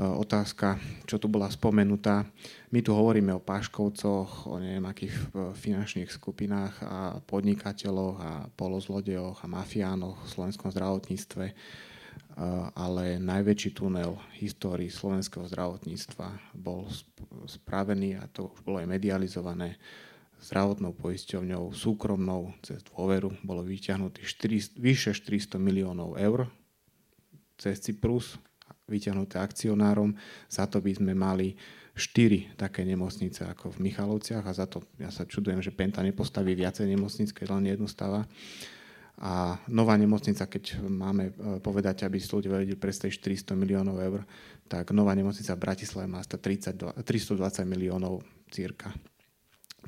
E, otázka, čo tu bola spomenutá. My tu hovoríme o páškovcoch, o neviem akých e, finančných skupinách a podnikateľoch a polozlodejoch a mafiánoch v slovenskom zdravotníctve, e, ale najväčší tunel histórii slovenského zdravotníctva bol spravený a to už bolo aj medializované zdravotnou poisťovňou súkromnou cez dôveru bolo vyťahnutých vyše 400 miliónov eur cez Cyprus vyťahnuté akcionárom. Za to by sme mali štyri také nemocnice ako v Michalovciach a za to ja sa čudujem, že Penta nepostaví viacej nemocnic, keď len jednu stava. A nová nemocnica, keď máme e, povedať, aby si ľudia vedeli predstaviť 400 miliónov eur, tak nová nemocnica v Bratislave má 32, 320 miliónov cirka.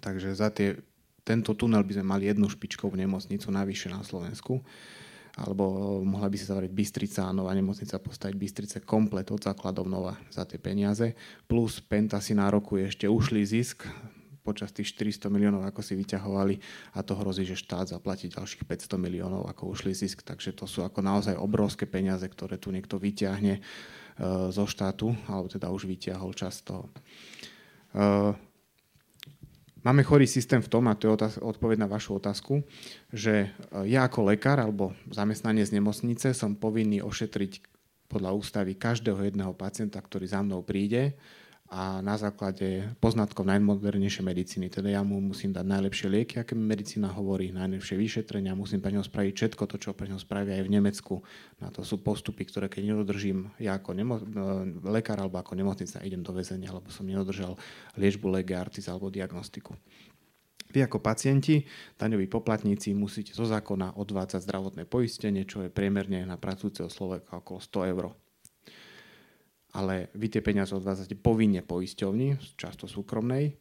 Takže za tie, tento tunel by sme mali jednu špičkovú nemocnicu navyše na Slovensku alebo mohla by sa zavrieť Bystrica nová nemocnica postaviť Bystrice komplet od základov nova za tie peniaze. Plus Penta si nárokuje ešte ušlý zisk počas tých 400 miliónov, ako si vyťahovali a to hrozí, že štát zaplatí ďalších 500 miliónov ako ušlý zisk. Takže to sú ako naozaj obrovské peniaze, ktoré tu niekto vyťahne e, zo štátu, alebo teda už vyťahol čas toho. E, Máme chorý systém v tom, a to je otáz- odpoveď na vašu otázku, že e, ja ako lekár alebo zamestnanec z nemocnice som povinný ošetriť podľa ústavy každého jedného pacienta, ktorý za mnou príde a na základe poznatkov najmodernejšej medicíny. Teda ja mu musím dať najlepšie lieky, aké mi medicína hovorí, najlepšie vyšetrenia, musím pre neho spraviť všetko to, čo pre neho spravia aj v Nemecku. Na to sú postupy, ktoré keď nedodržím ja ako nemo- e, lekár alebo ako nemocnica idem do väzenia, alebo som nedodržal liečbu lege artis alebo diagnostiku. Vy ako pacienti, daňoví poplatníci musíte zo zákona odvádzať zdravotné poistenie, čo je priemerne na pracujúceho človeka okolo 100 eur ale vy tie peniaze odvádzate povinne poisťovni, často súkromnej. E,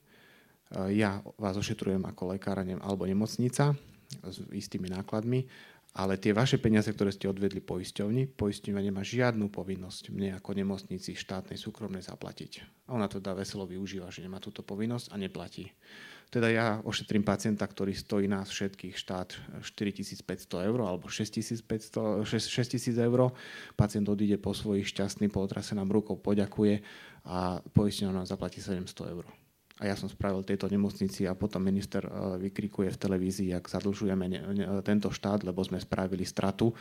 ja vás ošetrujem ako lekár alebo nemocnica s istými nákladmi, ale tie vaše peniaze, ktoré ste odvedli poisťovni, poisťovňa nemá žiadnu povinnosť mne ako nemocnici štátnej súkromnej zaplatiť. A ona to dá veselo využíva, že nemá túto povinnosť a neplatí. Teda ja ošetrím pacienta, ktorý stojí nás všetkých štát 4500 eur alebo 6500, 6000 eur. Pacient odíde po svojich šťastný, po otrase nám rukou poďakuje a poistenie nám zaplatí 700 eur. A ja som spravil tejto nemocnici a potom minister e, vykrikuje v televízii, ak zadlžujeme tento štát, lebo sme spravili stratu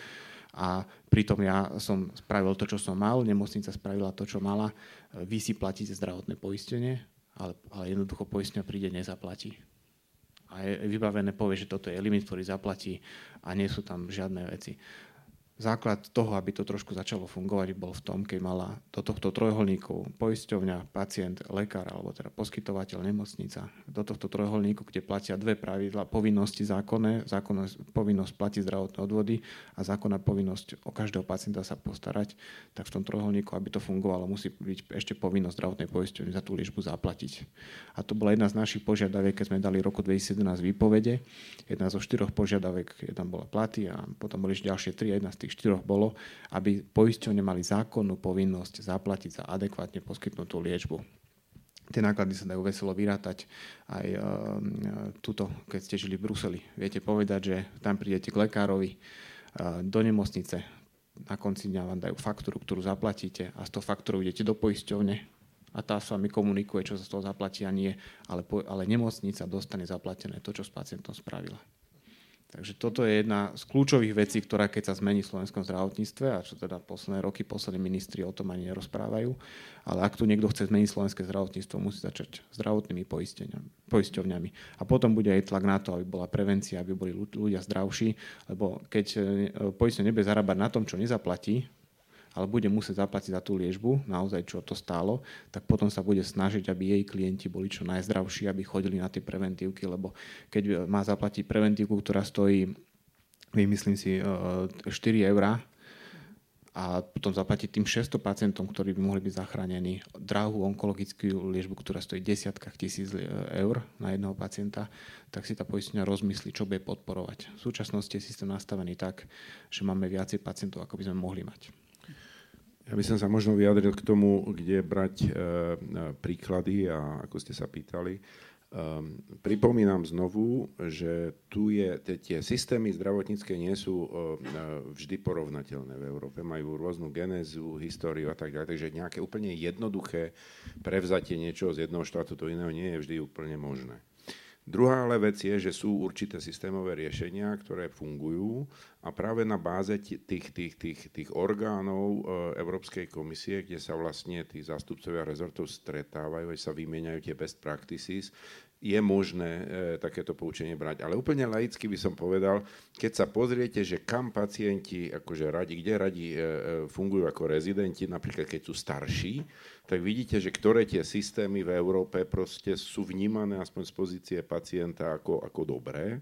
a pritom ja som spravil to, čo som mal, nemocnica spravila to, čo mala. Vy si platíte zdravotné poistenie, ale, ale jednoducho poistňa príde, nezaplatí. A je vybavené, povie, že toto je limit, ktorý zaplatí a nie sú tam žiadne veci základ toho, aby to trošku začalo fungovať, bol v tom, keď mala do tohto trojholníku poisťovňa, pacient, lekár alebo teda poskytovateľ nemocnica. Do tohto trojholníku, kde platia dve pravidla, povinnosti zákonné, zákonná povinnosť platiť zdravotné odvody a zákonná povinnosť o každého pacienta sa postarať, tak v tom trojholníku, aby to fungovalo, musí byť ešte povinnosť zdravotnej poisťovne za tú liečbu zaplatiť. A to bola jedna z našich požiadaviek, keď sme dali roku 2017 výpovede. Jedna zo štyroch požiadaviek, jedna bola platy a potom boli ešte ďalšie tri, jedna z tých tých štyroch bolo, aby poisťovne mali zákonnú povinnosť zaplatiť za adekvátne poskytnutú liečbu. Tie náklady sa dajú veselo vyrátať aj e, tuto, keď ste žili v Bruseli. Viete povedať, že tam prídete k lekárovi e, do nemocnice, na konci dňa vám dajú faktúru, ktorú zaplatíte a z toho faktúru idete do poisťovne a tá s vami komunikuje, čo sa z toho zaplatí a nie, ale, po, ale nemocnica dostane zaplatené to, čo s pacientom spravila. Takže toto je jedna z kľúčových vecí, ktorá keď sa zmení v slovenskom zdravotníctve, a čo teda posledné roky, poslední ministri o tom ani nerozprávajú, ale ak tu niekto chce zmeniť slovenské zdravotníctvo, musí začať zdravotnými poisťovňami. A potom bude aj tlak na to, aby bola prevencia, aby boli ľudia zdravší, lebo keď e, poisťovňa nebude zarábať na tom, čo nezaplatí, ale bude musieť zaplatiť za tú liežbu, naozaj čo to stálo, tak potom sa bude snažiť, aby jej klienti boli čo najzdravší, aby chodili na tie preventívky, lebo keď má zaplatiť preventívku, ktorá stojí, vymyslím si, 4 e, eurá, a potom zaplatiť tým 600 pacientom, ktorí by mohli byť zachránení, drahú onkologickú liežbu, ktorá stojí desiatkách tisíc e, eur na jedného pacienta, tak si tá poistenia rozmyslí, čo bude podporovať. V súčasnosti je systém nastavený tak, že máme viacej pacientov, ako by sme mohli mať. Ja by som sa možno vyjadril k tomu, kde brať e, e, príklady a ako ste sa pýtali. Um, pripomínam znovu, že tu je, tie systémy zdravotnícke nie sú uh, vždy porovnateľné v Európe. Majú rôznu genézu, históriu a tak ďalej. Takže nejaké úplne jednoduché prevzatie niečoho z jednoho štátu do iného nie je vždy úplne možné. Druhá ale vec je, že sú určité systémové riešenia, ktoré fungujú a práve na báze tých, tých, tých, tých orgánov e, Európskej komisie, kde sa vlastne tí zástupcovia rezortov stretávajú, aj sa vymieňajú tie best practices, je možné e, takéto poučenie brať. Ale úplne laicky by som povedal, keď sa pozriete, že kam pacienti akože radi, kde radi e, e, fungujú ako rezidenti, napríklad keď sú starší, tak vidíte, že ktoré tie systémy v Európe proste sú vnímané aspoň z pozície pacienta ako, ako dobré.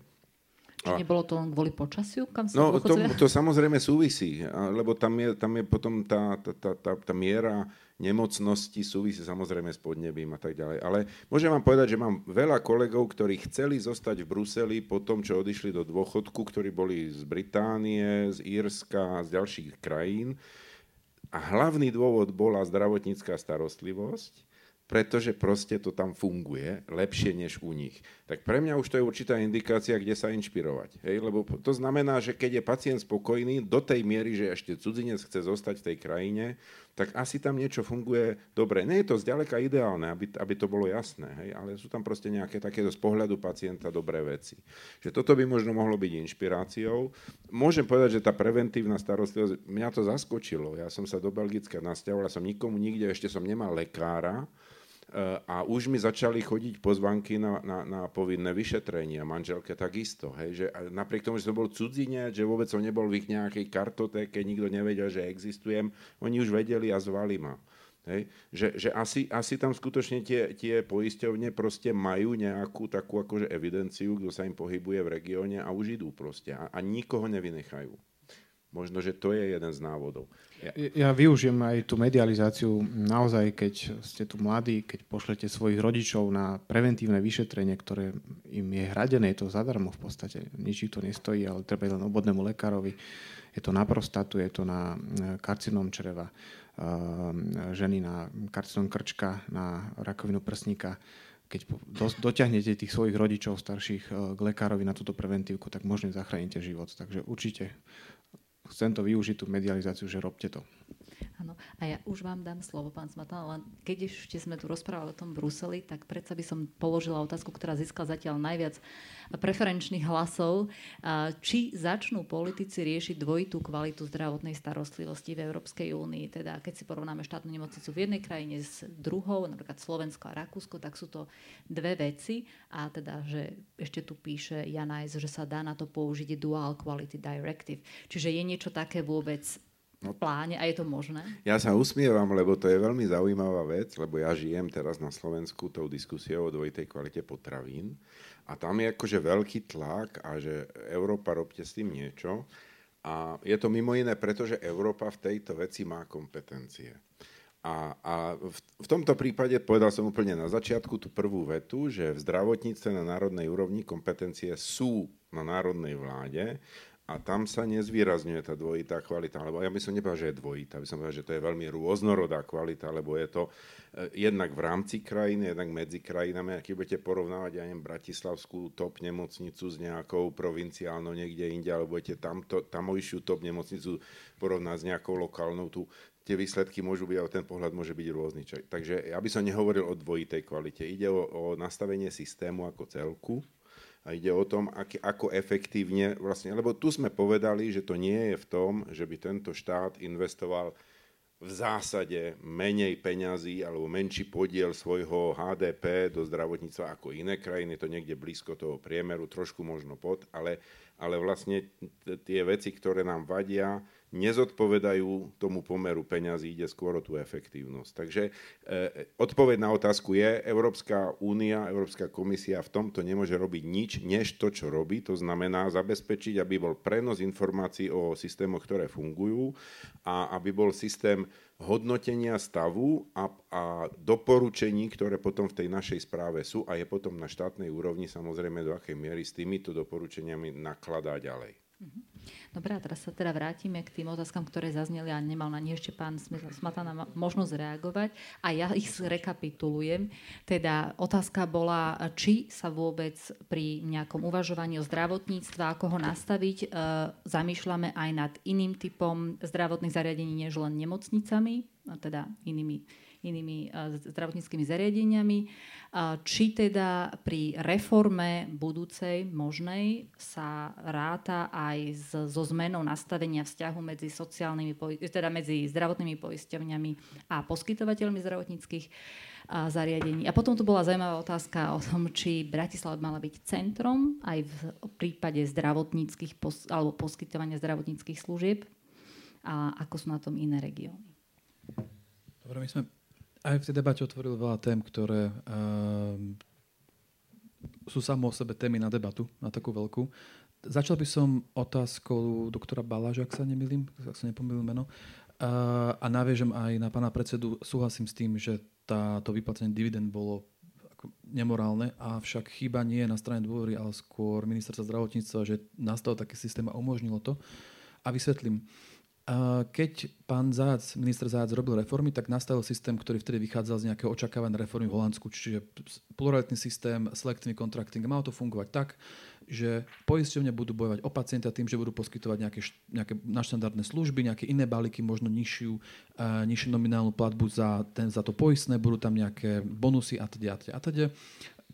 Či nebolo to kvôli počasiu? Kam sa no, to, to samozrejme súvisí, lebo tam je, tam je potom tá, tá, tá, tá, tá miera nemocnosti súvisí samozrejme s podnebím a tak ďalej. Ale môžem vám povedať, že mám veľa kolegov, ktorí chceli zostať v Bruseli po tom, čo odišli do dôchodku, ktorí boli z Británie, z Írska z ďalších krajín. A hlavný dôvod bola zdravotnícká starostlivosť pretože proste to tam funguje lepšie než u nich. Tak pre mňa už to je určitá indikácia, kde sa inšpirovať. Hej? Lebo to znamená, že keď je pacient spokojný do tej miery, že ešte cudzinec chce zostať v tej krajine, tak asi tam niečo funguje dobre. Nie je to zďaleka ideálne, aby, aby to bolo jasné, hej? ale sú tam proste nejaké takéto z pohľadu pacienta dobré veci. Že toto by možno mohlo byť inšpiráciou. Môžem povedať, že tá preventívna starostlivosť, mňa to zaskočilo. Ja som sa do Belgicka nasťahoval, som nikomu nikde, ešte som nemal lekára, a už mi začali chodiť pozvanky na, na, na povinné vyšetrenia, manželke takisto. Hej, že napriek tomu, že som bol cudzine, že vôbec som nebol v ich nejakej kartotéke, nikto nevedel, že existujem, oni už vedeli a zvali ma. Hej, že, že asi, asi tam skutočne tie, tie poisťovne proste majú nejakú takú akože evidenciu, kto sa im pohybuje v regióne a už idú proste a, a nikoho nevynechajú. Možno, že to je jeden z návodov. Ja, ja využijem aj tú medializáciu naozaj, keď ste tu mladí, keď pošlete svojich rodičov na preventívne vyšetrenie, ktoré im je hradené, je to zadarmo v podstate, nič to nestojí, ale treba len obodnému lekárovi. Je to na prostatu, je to na karcinom čreva, ženy na karcinom krčka, na rakovinu prsníka keď dotiahnete tých svojich rodičov starších k lekárovi na túto preventívku, tak možno zachránite život. Takže určite chcem to využiť, tú medializáciu, že robte to. Áno, a ja už vám dám slovo, pán Smatana, len keď ešte sme tu rozprávali o tom Bruseli, tak predsa by som položila otázku, ktorá získala zatiaľ najviac preferenčných hlasov. Či začnú politici riešiť dvojitú kvalitu zdravotnej starostlivosti v Európskej únii? Teda keď si porovnáme štátnu nemocnicu v jednej krajine s druhou, napríklad Slovensko a Rakúsko, tak sú to dve veci. A teda, že ešte tu píše Janajs, že sa dá na to použiť Dual Quality Directive. Čiže je niečo také vôbec v pláne a je to možné? Ja sa usmievam, lebo to je veľmi zaujímavá vec, lebo ja žijem teraz na Slovensku tou diskusiou o dvojitej kvalite potravín a tam je akože veľký tlak a že Európa robte s tým niečo. A je to mimo iné, pretože Európa v tejto veci má kompetencie. A, a v, v tomto prípade povedal som úplne na začiatku tú prvú vetu, že v zdravotníctve na národnej úrovni kompetencie sú na národnej vláde a tam sa nezvýrazňuje tá dvojitá kvalita, lebo ja by som nepovedal, že je dvojitá, by som povedal, že to je veľmi rôznorodá kvalita, lebo je to eh, jednak v rámci krajiny, jednak medzi krajinami. A keď budete porovnávať, ja Bratislavskú top nemocnicu s nejakou provinciálnou niekde inde, alebo budete tamto, tamojšiu top nemocnicu porovnať s nejakou lokálnou, tu tie výsledky môžu byť, ale ten pohľad môže byť rôzny. Takže ja by som nehovoril o dvojitej kvalite. Ide o, o nastavenie systému ako celku, a ide o tom, aký, ako efektívne vlastne, lebo tu sme povedali, že to nie je v tom, že by tento štát investoval v zásade menej peňazí alebo menší podiel svojho HDP do zdravotníctva ako iné krajiny, to niekde blízko toho priemeru, trošku možno pod, ale, ale vlastne tie veci, ktoré nám vadia, nezodpovedajú tomu pomeru peňazí, ide skôr o tú efektívnosť. Takže e, odpoveď na otázku je, Európska únia, Európska komisia v tomto nemôže robiť nič, než to, čo robí. To znamená zabezpečiť, aby bol prenos informácií o systémoch, ktoré fungujú a aby bol systém hodnotenia stavu a, a doporučení, ktoré potom v tej našej správe sú a je potom na štátnej úrovni samozrejme do akej miery s týmito doporučeniami nakladá ďalej. Dobre, a teraz sa teda vrátime k tým otázkam, ktoré zazneli a nemal na ne ešte pán Smatana možnosť reagovať. A ja ich rekapitulujem. Teda otázka bola, či sa vôbec pri nejakom uvažovaní o zdravotníctve, ako ho nastaviť, e, zamýšľame aj nad iným typom zdravotných zariadení, než len nemocnicami, teda inými inými zdravotníckými zariadeniami. Či teda pri reforme budúcej možnej sa ráta aj so zmenou nastavenia vzťahu medzi sociálnymi, teda medzi zdravotnými poisťovňami a poskytovateľmi zdravotníckých zariadení. A potom tu bola zaujímavá otázka o tom, či Bratislava mala byť centrom aj v prípade zdravotníckých alebo poskytovania zdravotníckých služieb a ako sú na tom iné regióny. Dobre, my sme aj v tej debate otvoril veľa tém, ktoré uh, sú samo o sebe témy na debatu, na takú veľkú. Začal by som otázkou doktora Baláža, ak sa nemýlim, ak sa nepomýlim meno. Uh, a naviažem aj na pána predsedu. Súhlasím s tým, že táto vyplacenie dividend bolo nemorálne, avšak chyba nie je na strane dôvory, ale skôr ministerstva zdravotníctva, že nastal taký systém a umožnilo to. A vysvetlím. Keď pán Zác, minister Zác robil reformy, tak nastavil systém, ktorý vtedy vychádzal z nejakého očakávané reformy v Holandsku, čiže pluralitný systém, selektívny kontrakting. Malo to fungovať tak, že poisťovne budú bojovať o pacienta tým, že budú poskytovať nejaké, nejaké naštandardné služby, nejaké iné balíky, možno nižšiu, uh, nižšiu nominálnu platbu za, ten, za to poistné, budú tam nejaké bonusy a teda a teda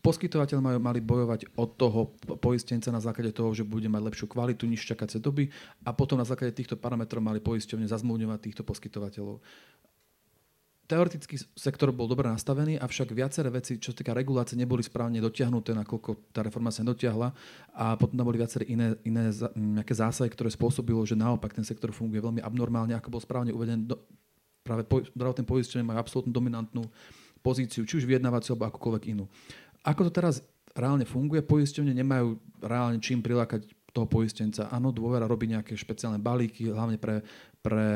poskytovateľ majú, mali bojovať od toho poistenca na základe toho, že bude mať lepšiu kvalitu, niž čakacie doby a potom na základe týchto parametrov mali poisťovne zazmluvňovať týchto poskytovateľov. Teoretický sektor bol dobre nastavený, avšak viaceré veci, čo sa týka regulácie, neboli správne dotiahnuté, nakoľko tá reforma sa nedotiahla a potom tam boli viaceré iné, iné nejaké zásahy, ktoré spôsobilo, že naopak ten sektor funguje veľmi abnormálne, ako bol správne uvedený. Do, práve po, zdravotné poistenie majú absolútnu dominantnú pozíciu, či už vyjednávaciu alebo akokoľvek inú. Ako to teraz reálne funguje? Poisťovne nemajú reálne čím prilákať toho poistenca. Áno, dôvera robí nejaké špeciálne balíky, hlavne pre, pre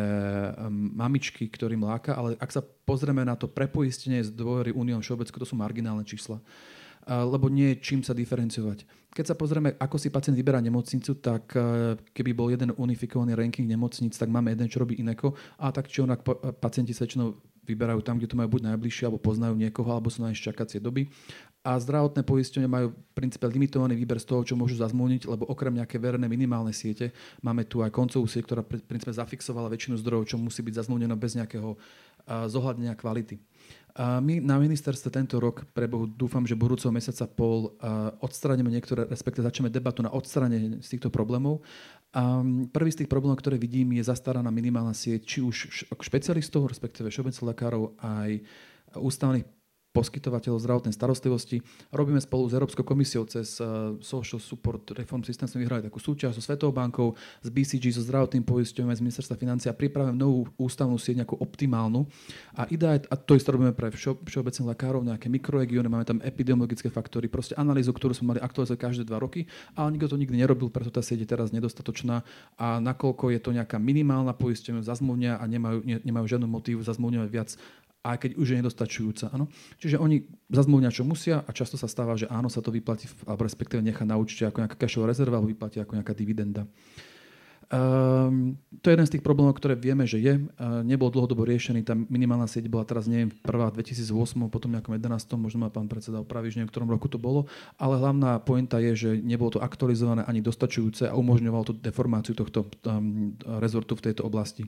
um, mamičky, ktorým láka, ale ak sa pozrieme na to prepoistenie z dôvery Unión Všeobecko, to sú marginálne čísla. Lebo nie je čím sa diferencovať. Keď sa pozrieme, ako si pacient vyberá nemocnicu, tak uh, keby bol jeden unifikovaný ranking nemocnic, tak máme jeden, čo robí ineko, a tak či onak pacienti sa väčšinou vyberajú tam, kde to majú buď najbližšie, alebo poznajú niekoho, alebo sú najšť čakacie doby a zdravotné poistenie majú v princípe limitovaný výber z toho, čo môžu zazmúniť, lebo okrem nejaké verejné minimálne siete máme tu aj koncovú sieť, ktorá v princípe zafixovala väčšinu zdrojov, čo musí byť zazmúnené bez nejakého zohľadnenia kvality. A my na ministerstve tento rok, prebohu dúfam, že budúceho mesiaca pol odstraníme niektoré, respektive začneme debatu na odstranenie z týchto problémov. A prvý z tých problémov, ktoré vidím, je zastaraná minimálna sieť, či už špecialistov, respektíve všeobecných lekárov, aj ústavných poskytovateľov zdravotnej starostlivosti. Robíme spolu s Európskou komisiou cez uh, Social Support Reform System sme vyhrali takú súťaž so Svetovou bankou, s BCG, so zdravotným poisťovým z ministerstva financí a pripravíme novú ústavnú sieť nejakú optimálnu. A ide a to isté robíme pre všo, všeobecných lekárov, nejaké mikroregióny, máme tam epidemiologické faktory, proste analýzu, ktorú sme mali aktualizovať každé dva roky, ale nikto to nikdy nerobil, preto tá sieť je teraz nedostatočná a nakoľko je to nejaká minimálna poistenie zazmluvňa a nemajú, ne, nemajú žiadnu motívu zazmluvňovať viac aj keď už je nedostačujúca. Áno? Čiže oni zazmluvňa, čo musia a často sa stáva, že áno, sa to vyplatí, alebo respektíve nechá na účte ako nejaká cashová rezerva, alebo vyplatí ako nejaká dividenda. Um, to je jeden z tých problémov, ktoré vieme, že je. Uh, nebol dlhodobo riešený. Tá minimálna sieť bola teraz, neviem, prvá v 2008, potom nejakom 11. Možno ma pán predseda opraví, že neviem, v ktorom roku to bolo. Ale hlavná pointa je, že nebolo to aktualizované ani dostačujúce a umožňovalo to deformáciu tohto um, rezortu v tejto oblasti.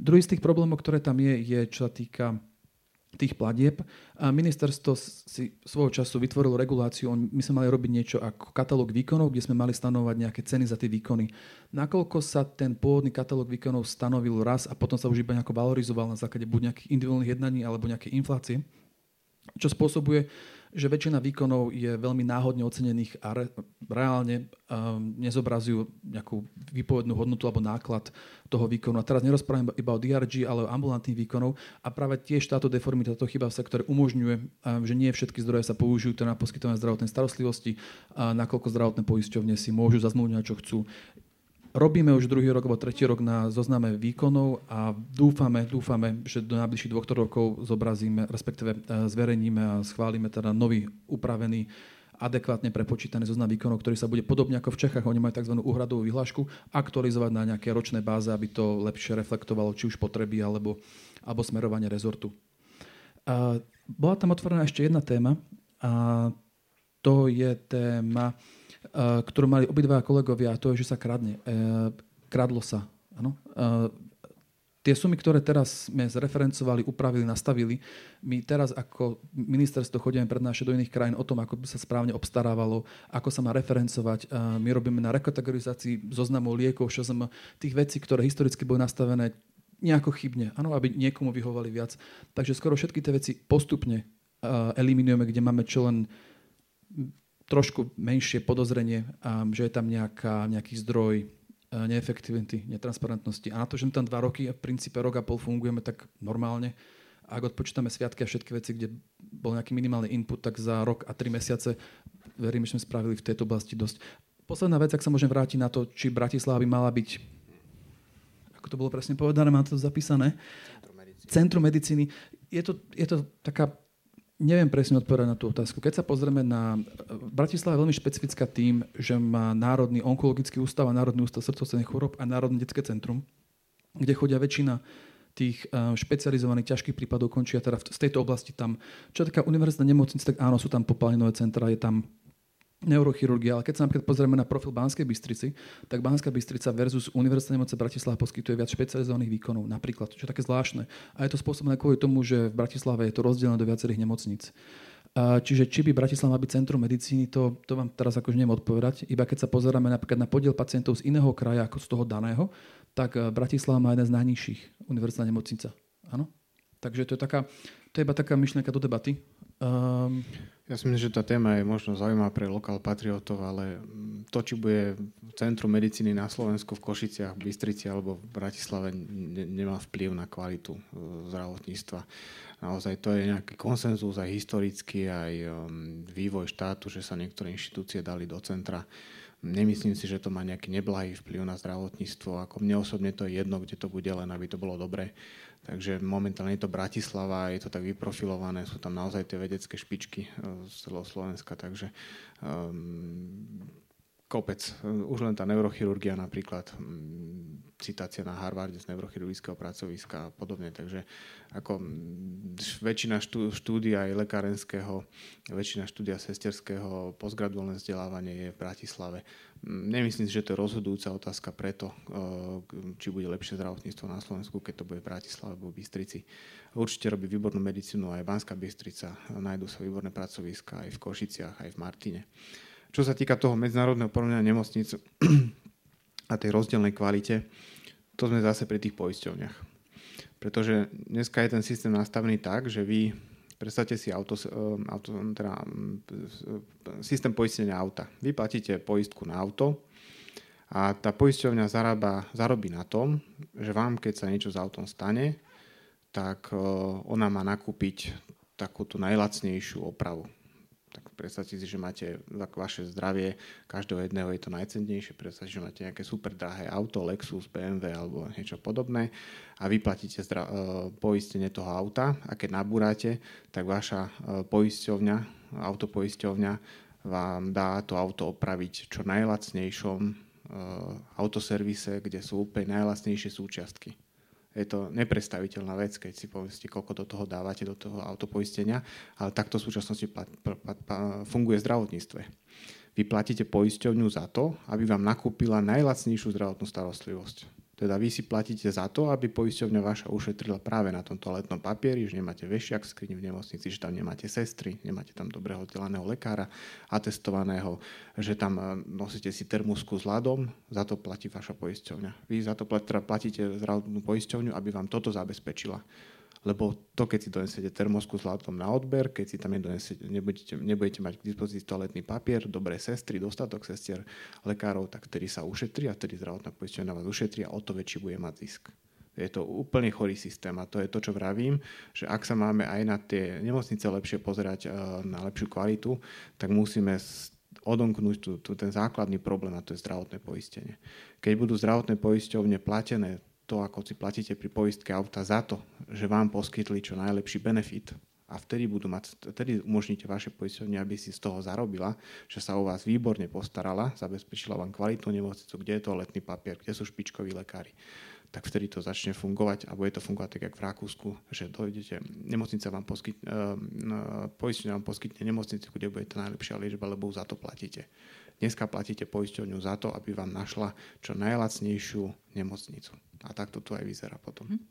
Druhý z tých problémov, ktoré tam je, je čo sa týka tých platieb. Ministerstvo si svojho času vytvorilo reguláciu, my sme mali robiť niečo ako katalóg výkonov, kde sme mali stanovať nejaké ceny za tie výkony. Nakoľko sa ten pôvodný katalóg výkonov stanovil raz a potom sa už iba nejako valorizoval na základe buď nejakých individuálnych jednaní alebo nejaké inflácie, čo spôsobuje, že väčšina výkonov je veľmi náhodne ocenených a re, reálne um, nezobrazujú nejakú výpovednú hodnotu alebo náklad toho výkonu. A teraz nerozprávam iba o DRG, ale o ambulantných výkonov. A práve tiež táto deformita, táto chyba v sektore umožňuje, um, že nie všetky zdroje sa použijú na poskytovanie zdravotnej starostlivosti, a nakoľko zdravotné poisťovne si môžu zazmluvňovať, čo chcú. Robíme už druhý rok alebo tretí rok na zozname výkonov a dúfame, dúfame, že do najbližších dvoch rokov zobrazíme, respektíve e, zverejníme a schválime teda nový upravený adekvátne prepočítaný zoznam výkonov, ktorý sa bude podobne ako v Čechách, oni majú tzv. úhradovú vyhlášku, aktualizovať na nejaké ročné báze, aby to lepšie reflektovalo či už potreby alebo, alebo smerovanie rezortu. A bola tam otvorená ešte jedna téma a to je téma ktorú mali obidva kolegovia, a to je, že sa kradne. Eh, kradlo sa. Ano? Eh, tie sumy, ktoré teraz sme zreferencovali, upravili, nastavili, my teraz ako ministerstvo chodíme prednášať do iných krajín o tom, ako by sa správne obstarávalo, ako sa má referencovať. My robíme na rekategorizácii zoznamov liekov, ŠSM, tých vecí, ktoré historicky boli nastavené nejako chybne, ano, aby niekomu vyhovali viac. Takže skoro všetky tie veci postupne eliminujeme, kde máme čo len trošku menšie podozrenie, že je tam nejaká, nejaký zdroj e, neefektivity, netransparentnosti. A na to, že tam dva roky v princípe rok a pol fungujeme tak normálne, ak odpočítame sviatky a všetky veci, kde bol nejaký minimálny input, tak za rok a tri mesiace verím, že sme spravili v tejto oblasti dosť. Posledná vec, ak sa môžem vrátiť na to, či Bratislava by mala byť, ako to bolo presne povedané, mám to zapísané, Centrum medicíny. Je to, je to taká Neviem presne odpovedať na tú otázku. Keď sa pozrieme na... Bratislava je veľmi špecifická tým, že má Národný onkologický ústav a Národný ústav srdcovcených chorob a Národné detské centrum, kde chodia väčšina tých eh, špecializovaných ťažkých prípadov končia teda z tejto oblasti tam. Čo taká univerzitná nemocnica, tak áno, sú tam poplaninové centra, je tam neurochirurgia, ale keď sa napríklad pozrieme na profil Banskej Bystrici, tak Banská Bystrica versus Univerzitná nemocnica Bratislava poskytuje viac špecializovaných výkonov, napríklad, čo je také zvláštne. A je to spôsobené kvôli tomu, že v Bratislave je to rozdelené do viacerých nemocníc. Čiže či by Bratislava má byť centrum medicíny, to, to vám teraz akože neviem odpovedať. Iba keď sa pozeráme napríklad na podiel pacientov z iného kraja ako z toho daného, tak Bratislava má jeden z najnižších univerzitná nemocnica. Áno? Takže to je, taká, to je iba taká myšlienka do debaty. Um, ja si myslím, že tá téma je možno zaujímavá pre lokál patriotov, ale to, či bude Centrum medicíny na Slovensku v Košiciach, v Bystrici alebo v Bratislave, ne, nemá vplyv na kvalitu e, zdravotníctva. Naozaj to je nejaký konsenzus aj historický, aj um, vývoj štátu, že sa niektoré inštitúcie dali do centra. Nemyslím si, že to má nejaký neblahý vplyv na zdravotníctvo. Ako mne osobne to je jedno, kde to bude, len aby to bolo dobré Takže momentálne je to Bratislava, je to tak vyprofilované, sú tam naozaj tie vedecké špičky eh, z celého Slovenska, takže um, kopec. Už len tá neurochirurgia napríklad, mm, citácia na Harvarde z neurochirurgického pracoviska a podobne. Takže ako mm, väčšina štúdia aj lekárenského, väčšina štúdia sesterského, postgraduálne vzdelávanie je v Bratislave. Mm, nemyslím si, že to je rozhodujúca otázka preto, eh, či bude lepšie zdravotníctvo na Slovensku, keď to bude v Bratislave alebo v Bystrici. Určite robí výbornú medicínu aj Banská Bystrica, nájdú sa výborné pracoviska aj v Košiciach, aj v Martine. Čo sa týka toho medzinárodného porovnania nemocnic a tej rozdielnej kvalite, to sme zase pri tých poisťovniach. Pretože dneska je ten systém nastavený tak, že vy predstavte si auto, eh, auto teda, mm, systém poistenia auta. Vy platíte poistku na auto a tá poisťovňa zarába, zarobí na tom, že vám, keď sa niečo s autom stane, tak eh, ona má nakúpiť takú tú najlacnejšiu opravu predstavte si, že máte vaše zdravie, každého jedného je to najcennejšie, predstavte že máte nejaké super drahé auto, Lexus, BMW alebo niečo podobné a vyplatíte zdra- e, poistenie toho auta a keď nabúrate, tak vaša e, poisťovňa, autopoisťovňa vám dá to auto opraviť čo najlacnejšom e, autoservise, kde sú úplne najlacnejšie súčiastky je to neprestaviteľná vec, keď si povedzte, koľko do toho dávate, do toho autopoistenia, ale takto v súčasnosti plat, plat, plat, funguje v zdravotníctve. Vy platíte poisťovňu za to, aby vám nakúpila najlacnejšiu zdravotnú starostlivosť. Teda vy si platíte za to, aby poisťovňa vaša ušetrila práve na tom toaletnom papieri, že nemáte vešiak skrini v nemocnici, že tam nemáte sestry, nemáte tam dobrého vzdelaného lekára, atestovaného, že tam e, nosíte si termusku s ľadom, za to platí vaša poisťovňa. Vy za to teda platíte zdravotnú poisťovňu, aby vám toto zabezpečila. Lebo to, keď si donesete termosku s látom na odber, keď si tam nebudete, nebudete mať k dispozícii toaletný papier, dobré sestry, dostatok sestier, lekárov, tak vtedy sa ušetrí a vtedy zdravotná poisťovňa vás ušetrí a o to väčší bude mať zisk. Je to úplne chorý systém a to je to, čo vravím, že ak sa máme aj na tie nemocnice lepšie pozerať eh, na lepšiu kvalitu, tak musíme odomknúť tu, tu ten základný problém a to je zdravotné poistenie. Keď budú zdravotné poisťovne platené to, ako si platíte pri poistke auta za to, že vám poskytli čo najlepší benefit a vtedy, budú mať, vtedy umožníte vaše poisťovne, aby si z toho zarobila, že sa o vás výborne postarala, zabezpečila vám kvalitnú nemocnicu, kde je to letný papier, kde sú špičkoví lekári tak vtedy to začne fungovať a bude to fungovať tak, jak v Rakúsku, že dojdete, nemocnica vám poskytne, uh, poisťovňa vám poskytne nemocnicu, kde bude tá najlepšia liečba, lebo za to platíte. Dneska platíte poisťovňu za to, aby vám našla čo najlacnejšiu nemocnicu. A takto to aj vyzerá potom. Mhm.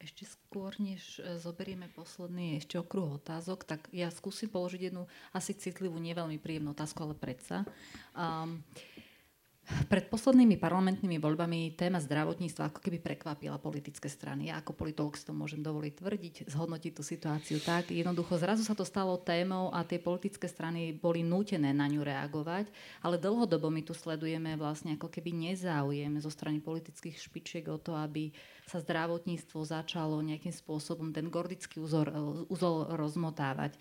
Ešte skôr, než e, zoberieme posledný ešte okruh otázok, tak ja skúsim položiť jednu asi citlivú, neveľmi príjemnú otázku, ale predsa. Um, pred poslednými parlamentnými voľbami téma zdravotníctva ako keby prekvapila politické strany. Ja ako politolog si to môžem dovoliť tvrdiť, zhodnotiť tú situáciu tak. Jednoducho zrazu sa to stalo témou a tie politické strany boli nútené na ňu reagovať, ale dlhodobo my tu sledujeme vlastne ako keby nezáujem zo strany politických špičiek o to, aby sa zdravotníctvo začalo nejakým spôsobom ten gordický úzol rozmotávať.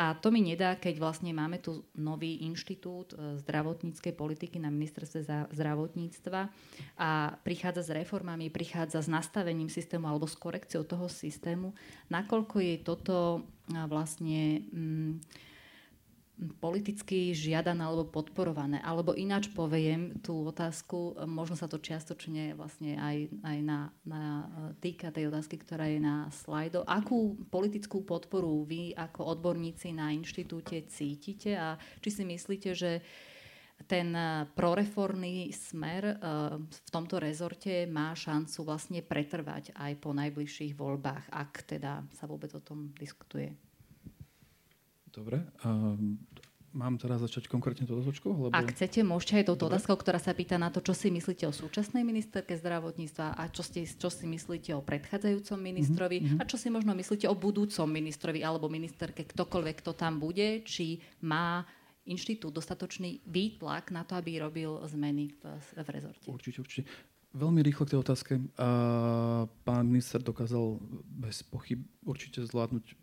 A to mi nedá, keď vlastne máme tu nový inštitút e, zdravotníckej politiky na ministerstve zdravotníctva a prichádza s reformami, prichádza s nastavením systému alebo s korekciou toho systému, nakoľko je toto vlastne... Mm, politicky žiadané alebo podporované. Alebo ináč poviem tú otázku, možno sa to čiastočne vlastne aj, aj na, na týka tej otázky, ktorá je na slajdo. Akú politickú podporu vy ako odborníci na inštitúte cítite a či si myslíte, že ten proreformný smer eh, v tomto rezorte má šancu vlastne pretrvať aj po najbližších voľbách, ak teda sa vôbec o tom diskutuje? Dobre. Um, mám teraz začať konkrétne toto otočkou? Lebo... Ak chcete, môžete aj touto otázkou, ktorá sa pýta na to, čo si myslíte o súčasnej ministerke zdravotníctva a čo, ste, čo si myslíte o predchádzajúcom ministrovi mm-hmm. a čo si možno myslíte o budúcom ministrovi alebo ministerke, ktokoľvek to tam bude, či má inštitút dostatočný výtlak na to, aby robil zmeny v, v rezorte. Určite, určite. Veľmi rýchlo k tej otázke. Uh, pán minister dokázal bez pochyb určite zvládnuť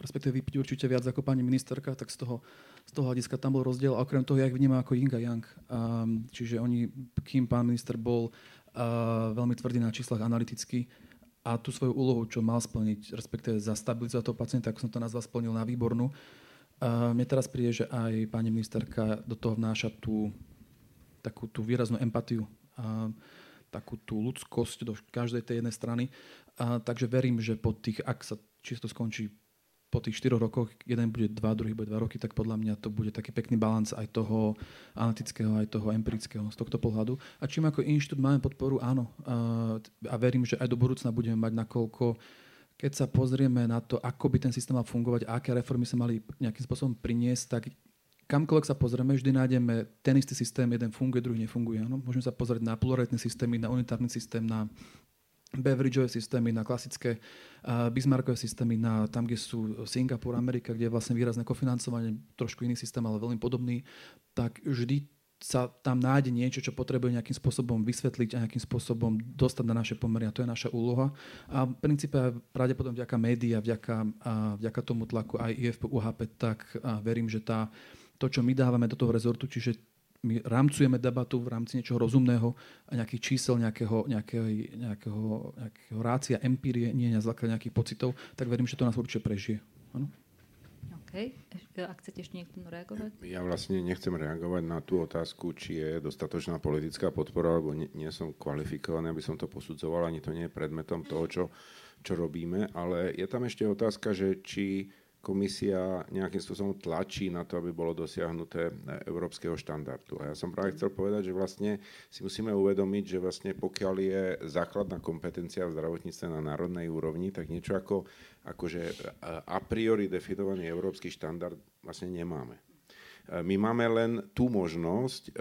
respektíve vypiť určite viac ako pani ministerka, tak z toho, z toho hľadiska tam bol rozdiel. A okrem toho, ja ich vnímam ako Ying a Yang. Um, čiže oni, kým pán minister bol uh, veľmi tvrdý na číslach analyticky, a tú svoju úlohu, čo mal splniť, respektíve zastabilizovať toho pacienta, ako som to nazval, splnil na výbornú. Uh, mne teraz príde, že aj pani ministerka do toho vnáša tú takú tú výraznú empatiu, uh, takú tú ľudskosť do každej tej jednej strany. Uh, takže verím, že po tých, ak sa čisto skončí po tých 4 rokoch, jeden bude 2, druhý bude 2 roky, tak podľa mňa to bude taký pekný balans aj toho analytického, aj toho empirického z tohto pohľadu. A čím ako inštitút máme podporu, áno. A verím, že aj do budúcna budeme mať nakoľko keď sa pozrieme na to, ako by ten systém mal fungovať a aké reformy sa mali nejakým spôsobom priniesť, tak kamkoľvek sa pozrieme, vždy nájdeme ten istý systém, jeden funguje, druhý nefunguje. Áno? Môžeme sa pozrieť na pluralitné systémy, na unitárny systém, na Beveridgeové systémy, na klasické uh, Bismarckové systémy, na tam, kde sú Singapur, Amerika, kde je vlastne výrazné kofinancovanie, trošku iný systém, ale veľmi podobný, tak vždy sa tam nájde niečo, čo potrebuje nejakým spôsobom vysvetliť a nejakým spôsobom dostať na naše pomery. A to je naša úloha. A v princípe pravdepodobne vďaka média, vďaka, a vďaka tomu tlaku aj IFP, UHP, tak verím, že tá, to, čo my dávame do toho rezortu, čiže my rámcujeme debatu v rámci niečoho rozumného a nejakých čísel, nejakého, nejakého, nejakého, nejakého rácia, empírie, nie na základe nejakých pocitov, tak verím, že to nás určite prežije. Ano? OK. Ak chcete ešte niekto reagovať? Ja vlastne nechcem reagovať na tú otázku, či je dostatočná politická podpora, lebo nie, nie som kvalifikovaný, aby som to posudzoval, ani to nie je predmetom toho, čo, čo robíme, ale je tam ešte otázka, že či komisia nejakým spôsobom tlačí na to, aby bolo dosiahnuté európskeho štandardu. A ja som práve chcel povedať, že vlastne si musíme uvedomiť, že vlastne pokiaľ je základná kompetencia v zdravotníctve na národnej úrovni, tak niečo ako akože a priori definovaný európsky štandard vlastne nemáme. My máme len tú možnosť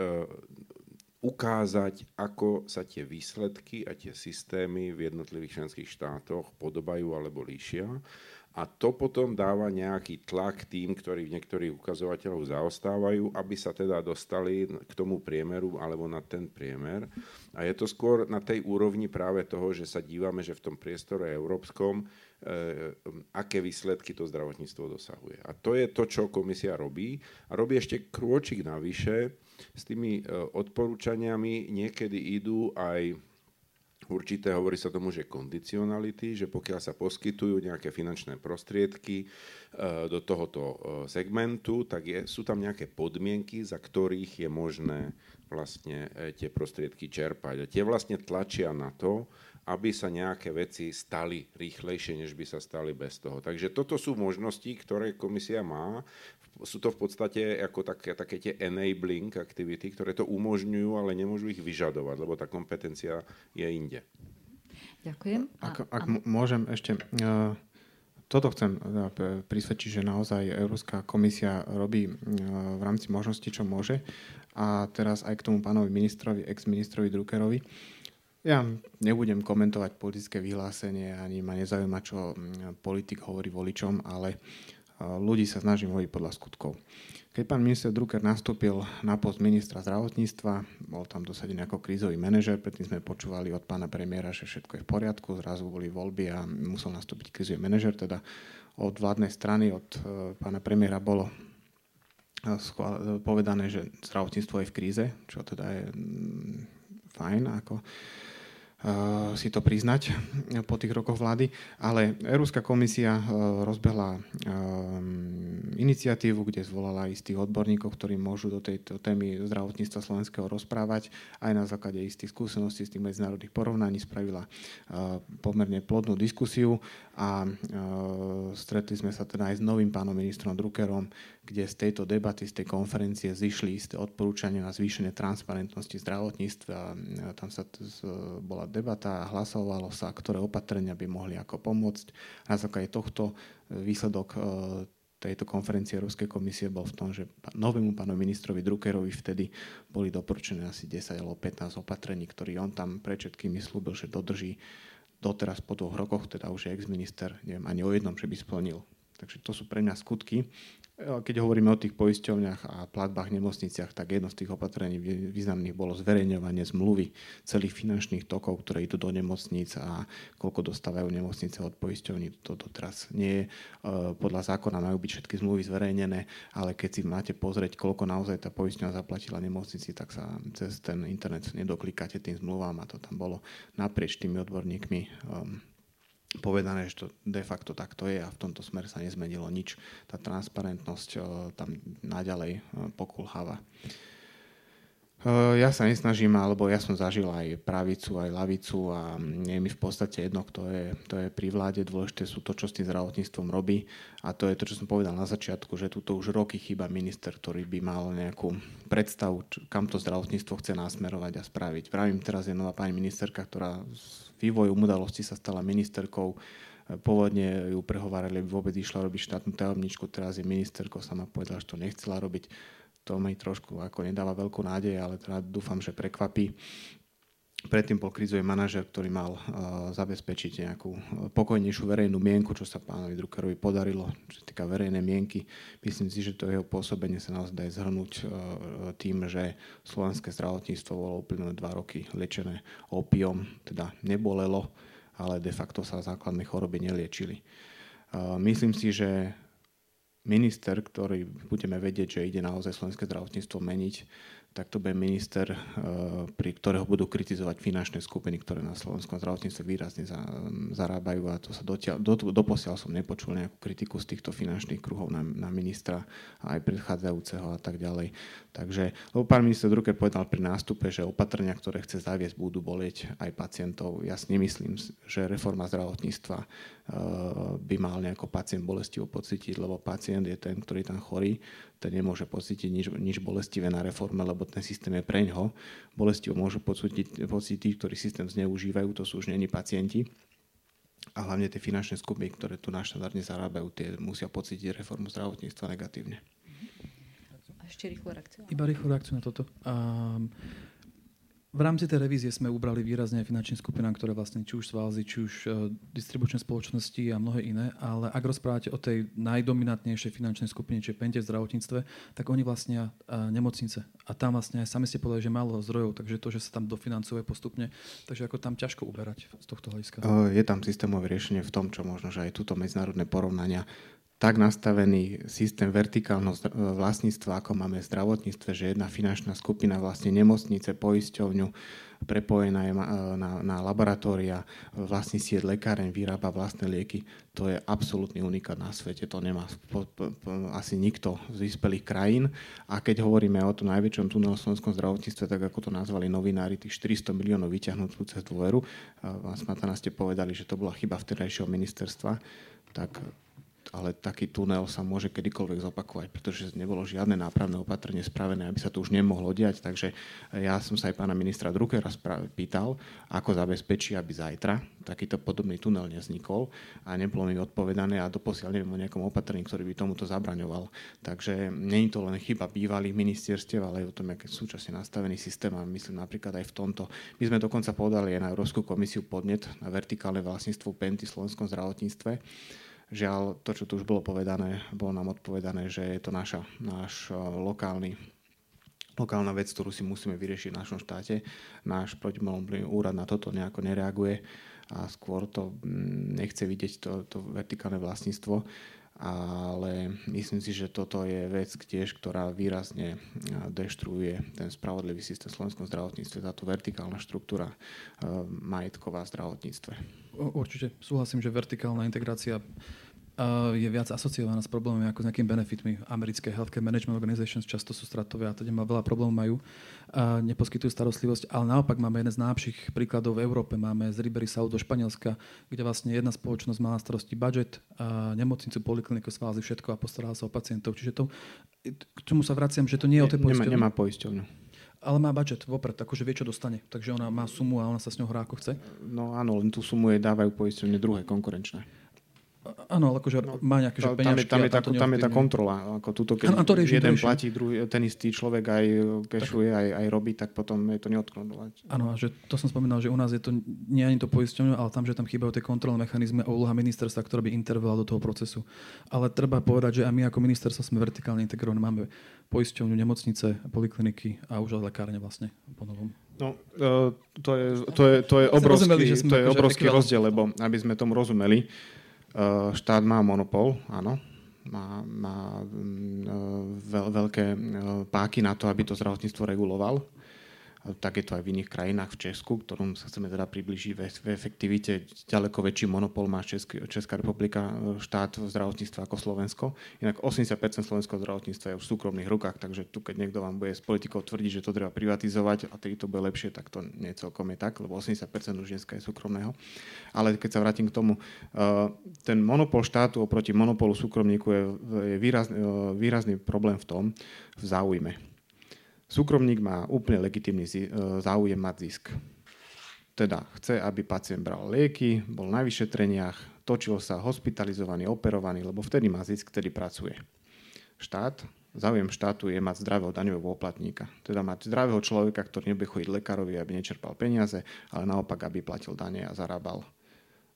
ukázať, ako sa tie výsledky a tie systémy v jednotlivých členských štátoch podobajú alebo líšia. A to potom dáva nejaký tlak tým, ktorí v niektorých ukazovateľov zaostávajú, aby sa teda dostali k tomu priemeru alebo na ten priemer. A je to skôr na tej úrovni práve toho, že sa dívame, že v tom priestore európskom, eh, aké výsledky to zdravotníctvo dosahuje. A to je to, čo komisia robí. A robí ešte krôčik navyše, s tými e, odporúčaniami niekedy idú aj určité, hovorí sa tomu, že kondicionality, že pokiaľ sa poskytujú nejaké finančné prostriedky e, do tohoto e, segmentu, tak je, sú tam nejaké podmienky, za ktorých je možné vlastne tie prostriedky čerpať. A tie vlastne tlačia na to, aby sa nejaké veci stali rýchlejšie, než by sa stali bez toho. Takže toto sú možnosti, ktoré komisia má sú to v podstate ako také, také tie enabling aktivity, ktoré to umožňujú, ale nemôžu ich vyžadovať, lebo tá kompetencia je inde. Ďakujem. Ak, ak môžem ešte... Uh, toto chcem uh, prisvedčiť, že naozaj Európska komisia robí uh, v rámci možností, čo môže. A teraz aj k tomu pánovi ministrovi, ex-ministrovi Druckerovi. Ja nebudem komentovať politické vyhlásenie, ani ma nezaujíma, čo politik hovorí voličom, ale ľudí sa snažím hovoriť podľa skutkov. Keď pán minister Drucker nastúpil na post ministra zdravotníctva, bol tam dosadený ako krízový manažer, predtým sme počúvali od pána premiéra, že všetko je v poriadku, zrazu boli voľby a musel nastúpiť krízový manažer, teda od vládnej strany, od e, pána premiéra bolo e, povedané, že zdravotníctvo je v kríze, čo teda je fajn, ako si to priznať po tých rokoch vlády, ale Európska komisia eh, rozbehla eh, iniciatívu, kde zvolala istých odborníkov, ktorí môžu do tejto témy zdravotníctva slovenského rozprávať. Aj na základe istých skúseností z tých medzinárodných porovnaní spravila pomerne plodnú diskusiu a stretli sme sa teda aj s novým pánom ministrom Druckerom, kde z tejto debaty, z tej konferencie zišli isté odporúčania na zvýšenie transparentnosti zdravotníctva. Tam sa bola debata a hlasovalo sa, ktoré opatrenia by mohli ako pomôcť. Na základe tohto výsledok e, tejto konferencie Európskej komisie bol v tom, že novému pánovi ministrovi Druckerovi vtedy boli doporučené asi 10 alebo 15 opatrení, ktorý on tam pre všetkými slúbil, že dodrží doteraz po dvoch rokoch, teda už je ex-minister, neviem ani o jednom, že by splnil. Takže to sú pre mňa skutky, keď hovoríme o tých poisťovniach a platbách nemocniciach, tak jedno z tých opatrení významných bolo zverejňovanie zmluvy celých finančných tokov, ktoré idú do nemocníc a koľko dostávajú nemocnice od poisťovní. Toto teraz nie je. Podľa zákona majú byť všetky zmluvy zverejnené, ale keď si máte pozrieť, koľko naozaj tá poisťovňa zaplatila nemocnici, tak sa cez ten internet nedoklikáte tým zmluvám a to tam bolo naprieč tými odborníkmi um, povedané, že to de facto takto je a v tomto smere sa nezmenilo nič. Tá transparentnosť eh, tam naďalej eh, pokulháva. Eh, ja sa nesnažím, alebo ja som zažil aj pravicu, aj lavicu a je mi v podstate jedno, kto je, to je pri vláde. Dôležité sú to, čo s tým zdravotníctvom robí. A to je to, čo som povedal na začiatku, že tuto už roky chýba minister, ktorý by mal nejakú predstavu, kam to zdravotníctvo chce nasmerovať a spraviť. Pravím, teraz je nová pani ministerka, ktorá vývojom udalosti sa stala ministerkou. Pôvodne ju prehovárali, aby vôbec išla robiť štátnu tajomničku, teraz je ministerkou, sama povedala, že to nechcela robiť. To mi trošku ako nedáva veľkú nádej, ale teda dúfam, že prekvapí. Predtým bol krizový manažer, ktorý mal uh, zabezpečiť nejakú pokojnejšiu verejnú mienku, čo sa pánovi Druckerovi podarilo, čo týka verejnej mienky. Myslím si, že to jeho pôsobenie sa naozaj dá zhrnúť uh, tým, že slovenské zdravotníctvo bolo úplne dva roky liečené opiom, teda nebolelo, ale de facto sa základné choroby neliečili. Uh, myslím si, že minister, ktorý budeme vedieť, že ide naozaj slovenské zdravotníctvo meniť, tak to bude minister, eh, pri ktorého budú kritizovať finančné skupiny, ktoré na slovenskom zdravotníctve výrazne zarábajú a to sa dotiaľ, do, doposiaľ som nepočul nejakú kritiku z týchto finančných kruhov na, na ministra aj predchádzajúceho a tak ďalej. Takže, lebo pán minister Drucker povedal pri nástupe, že opatrenia, ktoré chce zaviesť, budú bolieť aj pacientov. Ja si nemyslím, že reforma zdravotníctva eh, by mal nejako pacient bolestivo pocítiť, lebo pacient je ten, ktorý tam chorý, ten nemôže pocítiť nič, nič bolestivé na reforme, lebo ten systém je pre ňo. Bolestivo môžu pocítiť, pocítiť tí, ktorí systém zneužívajú, to sú už není pacienti. A hlavne tie finančné skupiny, ktoré tu naštandardne zarábajú, tie musia pocítiť reformu zdravotníctva negatívne. A ešte rýchlu reakciu. Iba rýchlu reakciu na toto. Um, v rámci tej revízie sme ubrali výrazne finančným skupinám, ktoré vlastne či už svázy, či už uh, distribučné spoločnosti a mnohé iné, ale ak rozprávate o tej najdominantnejšej finančnej skupine, čiže pente v zdravotníctve, tak oni vlastnia uh, nemocnice. A tam vlastne aj sami ste povedali, že málo zdrojov, takže to, že sa tam dofinancuje postupne, takže ako tam ťažko uberať z tohto hľadiska. Je tam systémové riešenie v tom, čo možno, že aj túto medzinárodné porovnania tak nastavený systém vertikálneho vlastníctva, ako máme v zdravotníctve, že jedna finančná skupina vlastne nemocnice, poisťovňu, prepojená je na, na laboratória, vlastní sieť lekáreň, vyrába vlastné lieky. To je absolútny unikát na svete. To nemá po, po, po, asi nikto z vyspelých krajín. A keď hovoríme o tom najväčšom tunelu v slovenskom zdravotníctve, tak ako to nazvali novinári, tých 400 miliónov vyťahnutú cez dôveru, vás Smatana ste povedali, že to bola chyba vtedajšieho ministerstva, tak ale taký tunel sa môže kedykoľvek zopakovať, pretože nebolo žiadne nápravné opatrenie spravené, aby sa to už nemohlo diať. Takže ja som sa aj pána ministra Druckera pýtal, ako zabezpečí, aby zajtra takýto podobný tunel nevznikol a nebolo mi odpovedané a doposiaľ neviem o nejakom opatrení, ktorý by tomuto zabraňoval. Takže je to len chyba bývalých ministerstiev, ale aj o tom, aký súčasne nastavený systém a myslím napríklad aj v tomto. My sme dokonca podali aj na Európsku komisiu podnet na vertikálne vlastníctvo Penty v slovenskom zdravotníctve Žiaľ, to, čo tu už bolo povedané, bolo nám odpovedané, že je to naša, náš e, lokálny lokálna vec, ktorú si musíme vyriešiť v našom štáte. Náš protimonopolný úrad na toto nejako nereaguje a skôr to mm, nechce vidieť to, to vertikálne vlastníctvo ale myslím si, že toto je vec tiež, ktorá výrazne deštruuje ten spravodlivý systém v slovenskom zdravotníctve, táto vertikálna štruktúra e, majetková v zdravotníctve. Určite súhlasím, že vertikálna integrácia je viac asociovaná s problémami ako s nejakými benefitmi. Americké Healthcare Management Organizations často sú stratové a teda veľa problémov majú. A neposkytujú starostlivosť, ale naopak máme jeden z najlepších príkladov v Európe. Máme z Ribery South do Španielska, kde vlastne jedna spoločnosť má na starosti budget, a nemocnicu, polikliniku, svázy, všetko a postará sa o pacientov. Čiže to, k čomu sa vraciam, že to nie je o tej poisťovni. Nemá, nemá poisťovňu ale má budget vopred, akože vie, čo dostane. Takže ona má sumu a ona sa s ňou hrá ako chce. No áno, len tú sumu jej dávajú poisťovne druhé konkurenčné. Áno, akože no, má nejaké že tam, je, tam, je tá, tam je tá kontrola. Ako tuto, keď ano, to riešim, jeden to platí, druhý, ten istý človek aj kešuje, aj, aj robí, tak potom je to neodkontrolovať. Áno, že to som spomínal, že u nás je to nie ani to poisťovňou, ale tam, že tam chýbajú tie kontrolné mechanizmy a úloha ministerstva, ktorá by intervelovala do toho procesu. Ale treba povedať, že aj my ako ministerstvo sme vertikálne integrovaní. Máme poisťovňu, nemocnice, polikliniky a už aj lekárne vlastne po novom. No, e, to je, to je, to je obrovský, to je akože obrovský rozdiel, lebo aby sme tomu rozumeli, Eh, štát má monopol, áno, má, má mm, veľ, veľké eh, páky na to, aby to zdravotníctvo reguloval tak je to aj v iných krajinách, v Česku, ktorom sa chceme teda približiť v efektivite. Ďaleko väčší monopol má Český, Česká republika, e, štát v zdravotníctve ako Slovensko. Inak 80% slovenského zdravotníctva je v súkromných rukách, takže tu keď niekto vám bude s politikou tvrdiť, že to treba privatizovať a tedy to bude lepšie, tak to nie celkom je tak, lebo 80% už dneska je súkromného. Ale keď sa vrátim k tomu, e, ten monopol štátu oproti monopolu súkromníku je, je výrazný, e, výrazný problém v tom, v záujme Súkromník má úplne legitimný e, záujem mať zisk. Teda chce, aby pacient bral lieky, bol na vyšetreniach, točil sa hospitalizovaný, operovaný, lebo vtedy má zisk, vtedy pracuje. Štát, záujem štátu je mať zdravého daňového poplatníka. Teda mať zdravého človeka, ktorý nebude chodiť lekárovi, aby nečerpal peniaze, ale naopak, aby platil dane a zarábal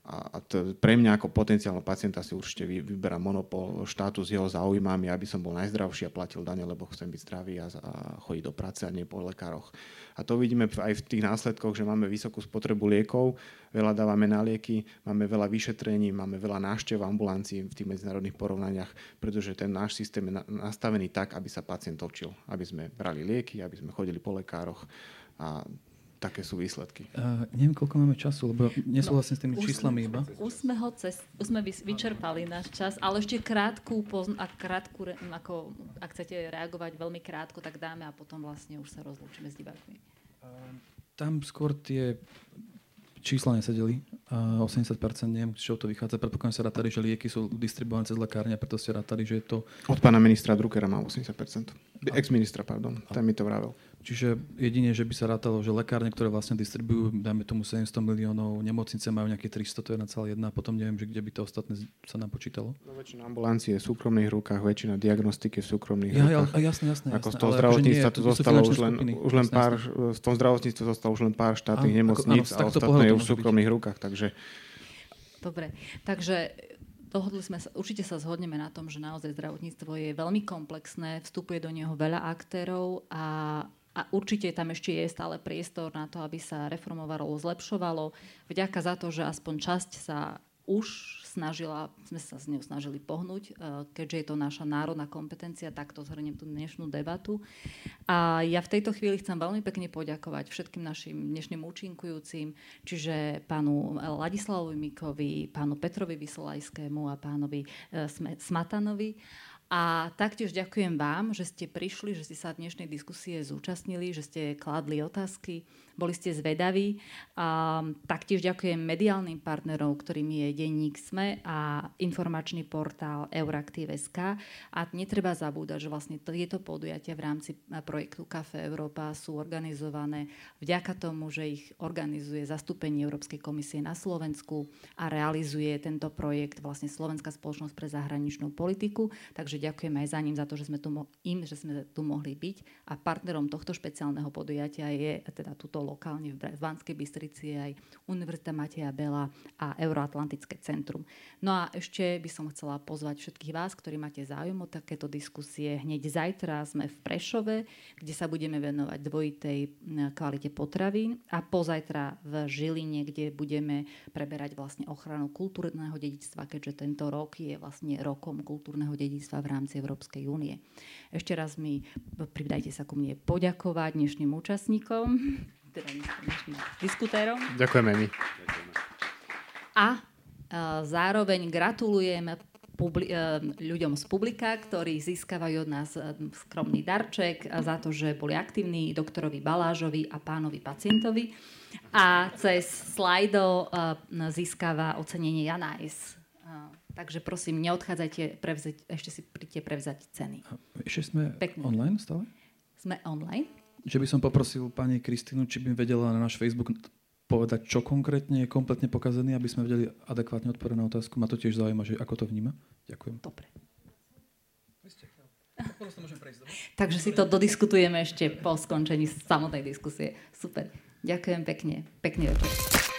a to, pre mňa ako potenciálneho pacienta si určite vyberá monopol štátu s jeho záujmami, aby som bol najzdravší a platil dane, lebo chcem byť zdravý a, a chodiť do práce a nie po lekároch. A to vidíme aj v tých následkoch, že máme vysokú spotrebu liekov, veľa dávame na lieky, máme veľa vyšetrení, máme veľa návštev ambulancií v tých medzinárodných porovnaniach, pretože ten náš systém je nastavený tak, aby sa pacient točil, aby sme brali lieky, aby sme chodili po lekároch a také sú výsledky. Uh, neviem, koľko máme času, lebo nesúhlasím no, s tými číslami iba. Už sme ho cez, už sme vyčerpali náš čas, ale ešte krátku, pozn- a krátku ako, ak chcete reagovať veľmi krátko, tak dáme a potom vlastne už sa rozlúčime s divákmi. Uh, tam skôr tie čísla nesedeli. Uh, 80% neviem, čo to vychádza. Predpokladám sa rátali, že lieky sú distribuované cez lekárne a preto ste rátali, že je to... Od pána ministra Druckera má 80%. Ex-ministra, pardon. Ten mi to vravel. Čiže jedine, že by sa rátalo, že lekárne, ktoré vlastne distribujú, dajme tomu 700 miliónov, nemocnice majú nejaké 300, to je na celé jedna, potom neviem, že kde by to ostatné sa nám počítalo. No, väčšina ambulancií je v súkromných rukách, väčšina diagnostiky v súkromných ja, rukách. Ja, jasné, jasné. Ako jasné, z toho akože zdravotníctva to zostalo už len, už len pár, v tom zdravotníctve zostalo už len pár štátnych a, nemocníc ako, áno, a ostatné je už v súkromných rukách, takže... Dobre, takže dohodli sme sa, určite sa zhodneme na tom, že naozaj zdravotníctvo je veľmi komplexné, vstupuje do neho veľa aktérov a a určite tam ešte je stále priestor na to, aby sa reformovalo, zlepšovalo. Vďaka za to, že aspoň časť sa už snažila, sme sa s ňou snažili pohnúť, e, keďže je to naša národná kompetencia, takto zhrniem tú dnešnú debatu. A ja v tejto chvíli chcem veľmi pekne poďakovať všetkým našim dnešným účinkujúcim, čiže pánu Ladislavovi Mikovi, pánu Petrovi Vysolajskému a pánovi e, Smatanovi a taktiež ďakujem vám, že ste prišli, že ste sa dnešnej diskusie zúčastnili, že ste kladli otázky boli ste zvedaví. A taktiež ďakujem mediálnym partnerom, ktorými je denník SME a informačný portál Euraktiv.sk. A netreba zabúdať, že vlastne tieto podujatia v rámci projektu Kafe Európa sú organizované vďaka tomu, že ich organizuje zastúpenie Európskej komisie na Slovensku a realizuje tento projekt vlastne Slovenská spoločnosť pre zahraničnú politiku. Takže ďakujem aj za ním, za to, že sme tu, im, že sme tu mohli byť. A partnerom tohto špeciálneho podujatia je teda túto lokálne v Banskej Bystrici aj Univerzita Mateja Bela a Euroatlantické centrum. No a ešte by som chcela pozvať všetkých vás, ktorí máte záujem o takéto diskusie. Hneď zajtra sme v Prešove, kde sa budeme venovať dvojitej kvalite potravy a pozajtra v Žiline, kde budeme preberať vlastne ochranu kultúrneho dedičstva, keďže tento rok je vlastne rokom kultúrneho dedičstva v rámci Európskej únie. Ešte raz mi pridajte sa ku mne poďakovať dnešným účastníkom teda našim diskutérom. Ďakujeme my. A zároveň gratulujem publi- ľuďom z publika, ktorí získavajú od nás skromný darček za to, že boli aktívni doktorovi Balážovi a pánovi pacientovi. A cez slajdo získava ocenenie Janajs. Takže prosím, neodchádzajte, prevzať, ešte si príďte prevzať ceny. Ešte sme Pekne. online stále? Sme online že by som poprosil pani Kristínu, či by vedela na náš Facebook povedať, čo konkrétne je kompletne pokazený, aby sme vedeli adekvátne odpovedať na otázku. Ma to tiež zaujíma, že ako to vníma. Ďakujem. Dobre. Takže si to dodiskutujeme ešte po skončení samotnej diskusie. Super. Ďakujem pekne. Pekný večer.